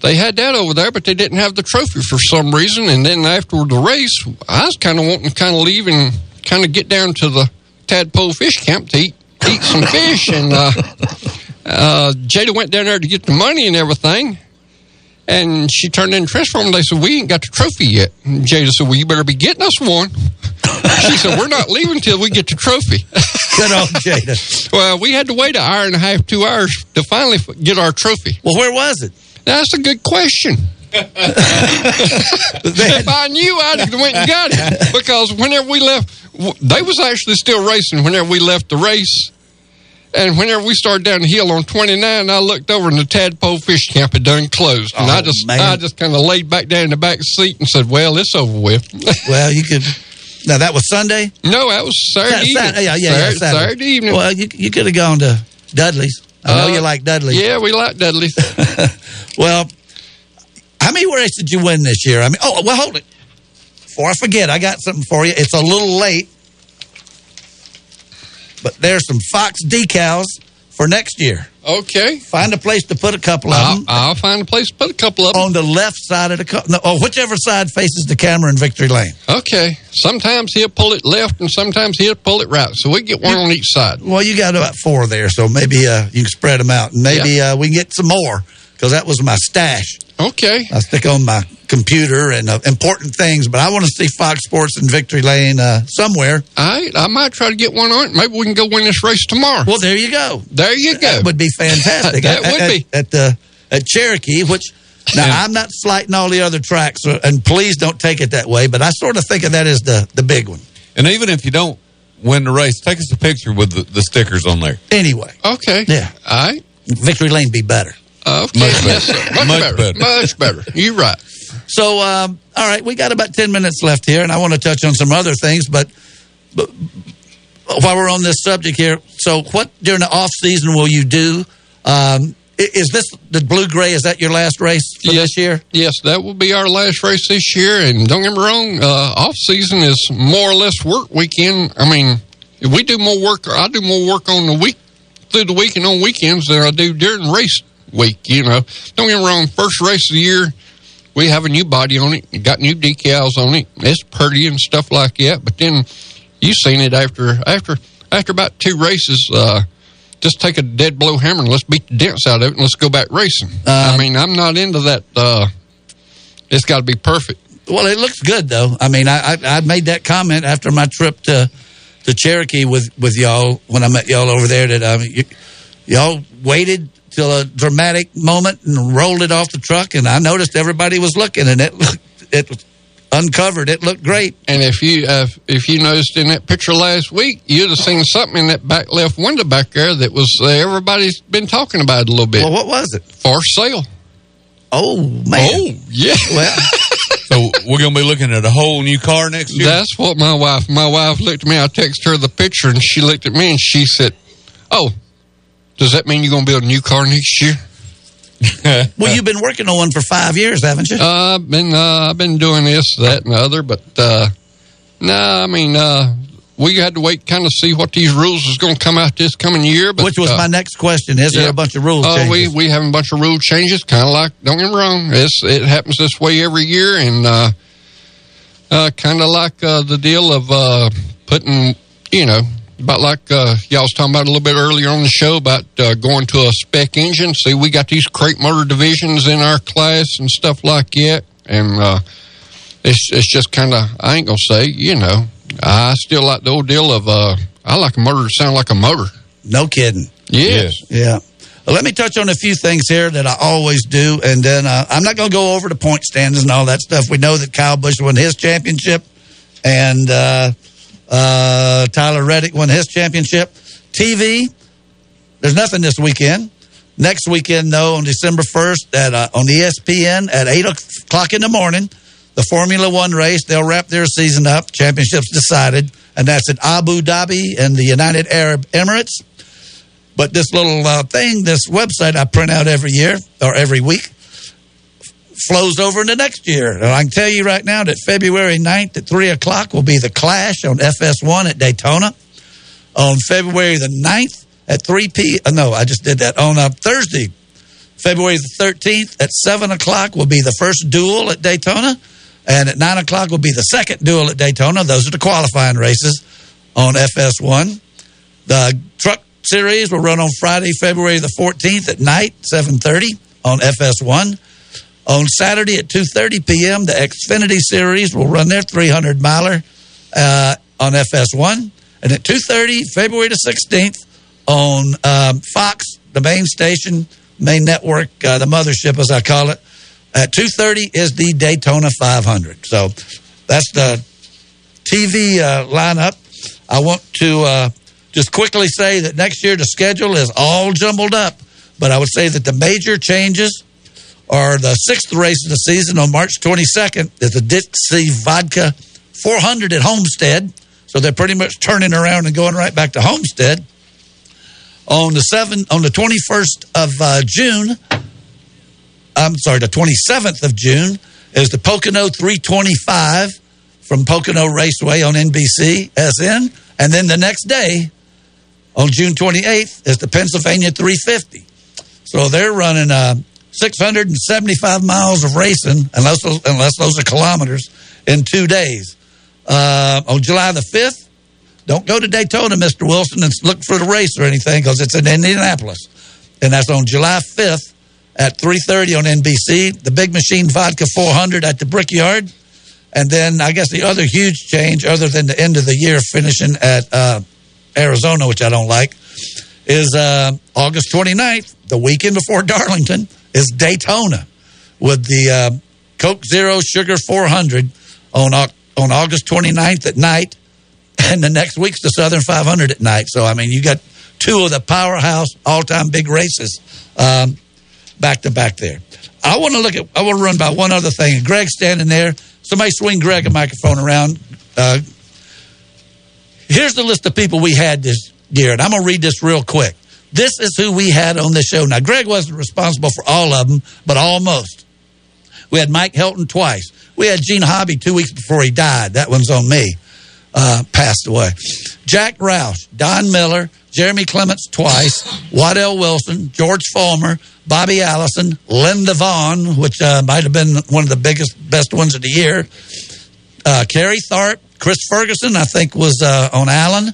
they had that over there, but they didn't have the trophy for some reason. And then after the race, I was kind of wanting to kind of leave and kind of get down to the Tadpole Fish Camp to eat eat some fish, and uh, [LAUGHS] uh, Jada went down there to get the money and everything. And she turned in the and they said, We ain't got the trophy yet. And Jada said, Well, you better be getting us one. she said, We're not leaving till we get the trophy. [LAUGHS] Good old Jada. well, we had to wait an hour and a half, two hours to finally get our trophy. Well, where was it? That's a good question. [LAUGHS] if I knew, I'd have went and got it. Because whenever we left, they was actually still racing whenever we left the race. And whenever we started down the hill on 29, I looked over and the tadpole fish camp had done closed. And I Oh, just man. I just kind of laid back down in the back seat and said, well, it's over with. [LAUGHS] well, you could. Now that was Sunday. No, that was Saturday Sa- evening. Yeah, yeah, Saturday, yeah, Saturday. Saturday evening. Well, you you could have gone to Dudley's. I know Uh, you like Dudley. Yeah, we like Dudley. [LAUGHS] Well, how many races did you win this year? I mean, oh, well, hold it. Before I forget, I got something for you. It's a little late, but there's some Fox decals for next year. Okay. Find a place to put a couple of I'll, them I'll find a place to put a couple of them. on the left side of the car. No, oh, whichever side faces the camera in Victory Lane. Okay. Sometimes he'll pull it left and sometimes he'll pull it right. So we get one on each side. Well, you got about four there, so maybe uh, you can spread them out, and maybe uh, we can get some more because that was my stash. Okay. I stick on my computer and uh, important things, but I want to see Fox Sports in Victory Lane uh, somewhere. I I might try to get one on. Maybe we can go win this race tomorrow. Well, there you go. There you go. That would be fantastic. [LAUGHS] That At- would at, be. at the at Cherokee, which now I'm not slighting all the other tracks, uh, and please don't take it that way. But I sort of think of that as the the big one. And even if you don't win the race, take us a picture with the, the stickers on there. Anyway, Okay. yeah, All right. Victory Lane be better. Okay. Much better. Much, Much better. better. Much better. You're right. So, um, all right, we got about 10 minutes left here, and I want to touch on some other things, but, but while we're on this subject here, so what during the off season will you do? Um, is this the blue gray? Is that your last race for Yes. this year? Yes, that will be our last race this year. And don't get me wrong, uh, off season is more or less work weekend. I mean, we do more work. I do more work on the week through the week and on weekends than I do during race week. You know, don't get me wrong. First race of the year, we have a new body on it. Got new decals on it. It's pretty and stuff like that. But then you seen it after after after about two races. Uh, just take a dead blow hammer and let's beat the dents out of it and let's go back racing. I mean, I'm not into that. Uh, it's got to be perfect. Well, it looks good though. I mean, I, I I made that comment after my trip to to Cherokee with with y'all when I met y'all over there that um, y- y'all waited till a dramatic moment and rolled it off the truck, and I noticed everybody was looking, and it looked, it was uncovered. It looked great. And if you uh, if you noticed in that picture last week, you'd have seen something in that back left window back there that was uh, everybody's been talking about it a little bit. Well, what was it? For sale. Oh man! Oh yeah. Well, [LAUGHS] So we're going to be looking at a whole new car next year. That's what my wife. My wife looked at me. I texted her the picture, and she looked at me and she said, "Oh, does that mean you're going to build a new car next year?" [LAUGHS] well, you've been working on one for five years, haven't you? Uh, I've been uh, I've been doing this, that, and the other, but uh, no, I mean uh, we had to wait, kind of see what these rules is going to come out this coming year. But Which was uh, my next question. Is there a bunch of rules Oh, changes? we we have a bunch of rule changes, kind of like. Don't get me wrong, it's it happens this way every year, and uh, uh, kind of like uh, the deal of uh, putting, you know, about like uh, y'all was talking about a little bit earlier on the show about uh, going to a spec engine. See, we got these crate motor divisions in our class and stuff like that, and uh, it's it's just kind of I ain't gonna say, you know, I still like the old deal of uh, I like a motor to sound like a motor. no kidding. Yes. Yeah. But let me touch on a few things here that I always do, and then uh, I'm not going to go over the point standings and all that stuff. We know that Kyle Busch won his championship, and uh, uh, Tyler Reddick won his championship. TV, there's nothing this weekend. Next weekend, though, on December 1st at uh, on ESPN at 8 o'clock in the morning, the Formula One race, they'll wrap their season up. Championships decided, and that's at Abu Dhabi and the United Arab Emirates. But this little uh, thing, this website I print out every year or every week, flows over into next year. And I can tell you right now that February 9th at 3 o'clock will be the Clash on FS1 at Daytona. On February the 9th at 3 p. Uh, no, I just did that. On uh, Thursday, February the 13th at 7 o'clock will be the first duel at Daytona. And at 9 o'clock will be the second duel at Daytona. Those are the qualifying races on FS1. The truck series will run on Friday, February the 14th at night, 7.30 on FS1. On Saturday at 2.30 p.m., the Xfinity Series will run their 300 miler uh, on FS1. And at 2.30, February the 16th, on um, Fox, the main station, main network, uh, the mothership, as I call it, at 2.30 is the Daytona 500. So that's the TV uh, lineup. I want to uh, just quickly say that next year the schedule is all jumbled up, but I would say that the major changes are the sixth race of the season on March 22nd is the Dixie Vodka 400 at Homestead. So they're pretty much turning around and going right back to Homestead. On the seven, on the 21st of uh, June, I'm sorry, the 27th of June is the Pocono 325 from Pocono Raceway on NBC SN. And then the next day, on June 28th, is the Pennsylvania 350. So they're running uh, 675 miles of racing, unless those, unless those are kilometers, in two days. Uh, on July the 5th, don't go to Daytona, Mr. Wilson, and look for the race or anything because it's in Indianapolis. And that's on July 5th at 3.30 on NBC. The Big Machine Vodka 400 at the Brickyard. And then I guess the other huge change, other than the end of the year finishing at uh, Arizona, which I don't like, is uh, August 29th, the weekend before Darlington, is Daytona with the uh, Coke Zero Sugar 400 on, on August 29th at night. And the next week's the Southern 500 at night. So, I mean, you got two of the powerhouse all time big races um, back to back there. I want to look at, I want to run by one other thing. Greg's standing there. Somebody swing Greg a microphone around. Uh, here's the list of people we had this year, and I'm going to read this real quick. This is who we had on the show. Now, Greg wasn't responsible for all of them, but almost. We had Mike Helton twice. We had Gene Hobby two weeks before he died. That one's on me. Uh, passed away. Jack Roush, Don Miller, Jeremy Clements twice, Waddell Wilson, George Fulmer, Bobby Allison, Linda Vaughn, which uh, might have been one of the biggest, best ones of the year. Uh, Kerry Tharp, Chris Ferguson, I think was uh, on Allen.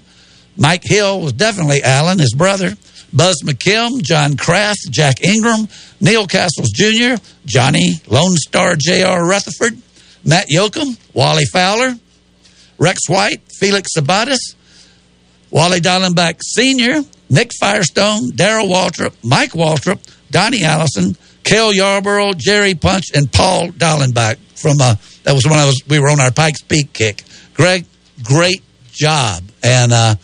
Mike Hill was definitely Allen, his brother. Buzz McKim, John Kraft, Jack Ingram, Neil Castles Jr., Johnny Lone Star J.R. Rutherford, Matt Yocum, Wally Fowler, Rex White, Felix Sabates, Wally Dallenbach Sr., Nick Firestone, Darrell Waltrip, Mike Waltrip, Donnie Allison, Cale Yarborough, Jerry Punch, and Paul Dallenbach from uh, that was when I was we were on our Pikes Peak kick. Greg, great job, and uh,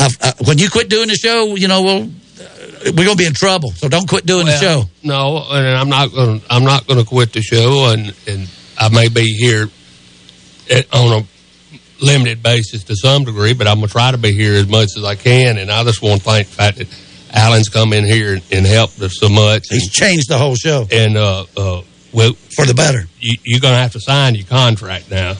I've, uh, when you quit doing the show, you know we'll we're gonna be in trouble. So don't quit doing Well, the show. No, and I'm not going. to I'm not to quit the show, and and I may be here at, on a limited basis to some degree, but I'm going to try to be here as much as I can. And I just want to thank the fact that Alan's come in here and, and helped us so much. He's changed the whole show, and uh, uh, well, for the better. You, you're going to have to sign your contract now.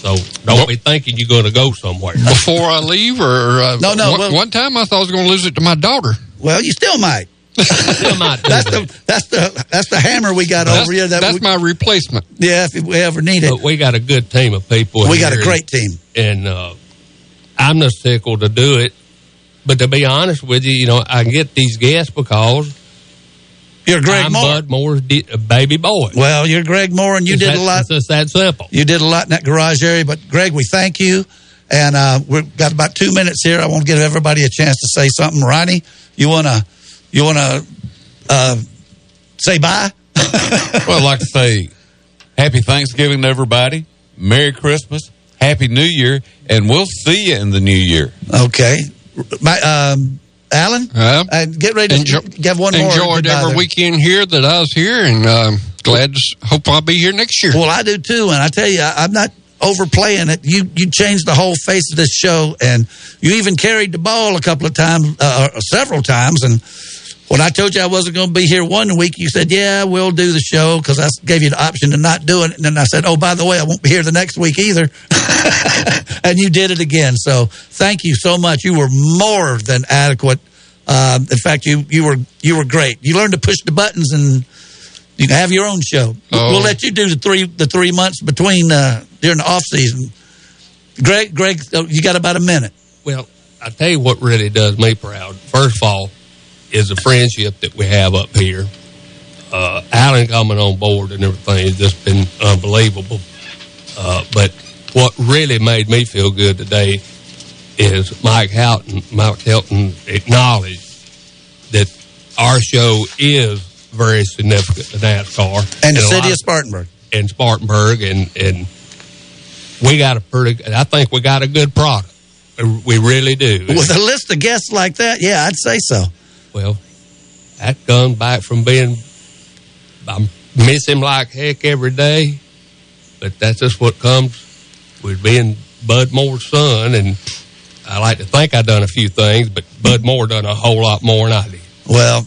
So don't be thinking you're going to go somewhere [LAUGHS] Before I leave, or uh, No, no, One, well- one time I thought I was going to lose it to my daughter. Well, you still might. [LAUGHS] Still might. [LAUGHS] That's the that's the that's the hammer we got That's- over you. That that's we, my replacement. Yeah, if we ever need it. But we got a good team of people. We got a here, great team. and uh, I'm just tickled to do it. But to be honest with you, you know, I get these guests because you're Greg I'm Moore. Bud Moore's di- baby boy. Well, you're Greg Moore, and you It's did that- a lot. It's just that simple. You did a lot in that garage area. But Greg, we thank you, and uh, we've got about two minutes here. I want to give everybody a chance to say something. Ronnie, you want to you want to uh, say bye? [LAUGHS] well, I'd like to say happy Thanksgiving to everybody. Merry Christmas. Happy New Year. And we'll see you in the new year. Okay. My, um, Alan, uh, get ready to enjoy, give one more. Enjoyed every there. weekend here that I was here, and um, glad to hope I'll be here next year. Well, I do too, and I tell you, I, I'm not overplaying it. You you changed the whole face of this show, and you even carried the ball a couple of times, uh, several times. And when I told you I wasn't going to be here one week, you said, "Yeah, we'll do the show," because I gave you the option to not do it. And then I said, "Oh, by the way, I won't be here the next week either." [LAUGHS] and you did it again. So thank you so much. You were more than adequate. Um, in fact, you you were you were great. You learned to push the buttons and. You can have your own show. Oh. We'll let you do the three the three months between uh, during the off season. Greg, Greg, uh, you got about a minute. Well, I tell you what really does me proud. First of all, is the friendship that we have up here. Uh, Alan coming on board and everything has just been unbelievable. Uh, but what really made me feel good today is Mike Houghton, Mike Helton acknowledged that our show is very significant to NASCAR And the city of Spartanburg. and Spartanburg, and and we got a pretty. I think we got a good product. We really do. With a list of guests like that, yeah, I'd say so. Well, that comes back from being. I miss him like heck every day, but that's just what comes with being Bud Moore's son. And I like to think I done a few things, but Bud Moore done a whole lot more than I did. Well,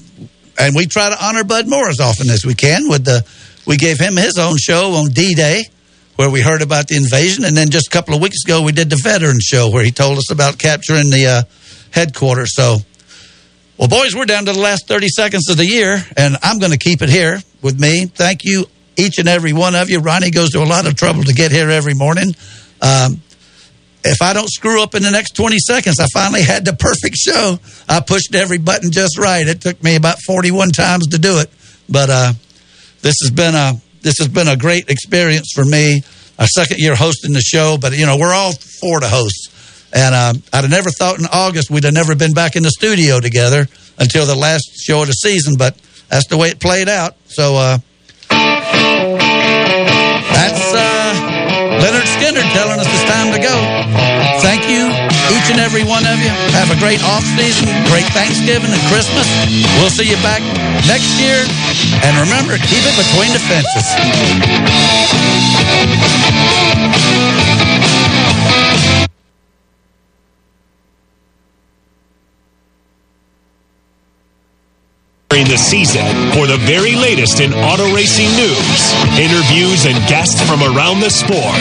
and we try to honor Bud Moore as often as we can. With the, we gave him his own show on D Day, where we heard about the invasion, and then just a couple of weeks ago we did the veteran show where he told us about capturing the uh, headquarters. So, well, boys, we're down to the last thirty seconds of the year, and I'm going to keep it here with me. Thank you, each and every one of you. Ronnie goes to a lot of trouble to get here every morning. Um, if I don't screw up in the next 20 seconds, I finally had the perfect show. I pushed every button just right. It took me about 41 times to do it. But uh, this has been a this has been a great experience for me. Our second year hosting the show, but you know we're all four to host, and uh, I'd have never thought in August we'd have never been back in the studio together until the last show of the season. But that's the way it played out. So uh, that's uh, Lynyrd Skynyrd telling us it's time to go. Thank you, each and every one of you. Have a great off season, great Thanksgiving and Christmas. We'll see you back next year. And remember, keep it between the fences. During the season for the very latest in auto racing news, interviews, and guests from around the sport.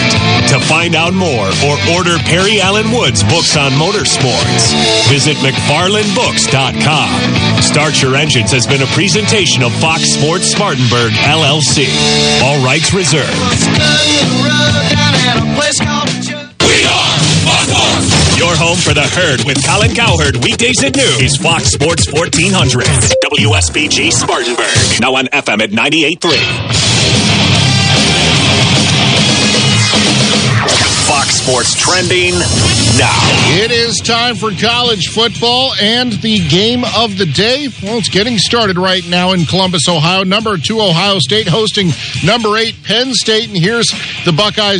To find out more or order Perry Allen Wood's books on motorsports, visit McFarlandBooks.com. Start Your Engines has been a presentation of Fox Sports Spartanburg, LLC. All rights reserved. Your home for the herd with Colin Cowherd weekdays at noon is Fox Sports 1400. WSBG Spartanburg. Now on FM at 98.3. Fox Sports trending now. It is time for college football and the game of the day. Well, it's getting started right now in Columbus, Ohio. Number two, Ohio State hosting number eight, Penn State. And here's the Buckeyes.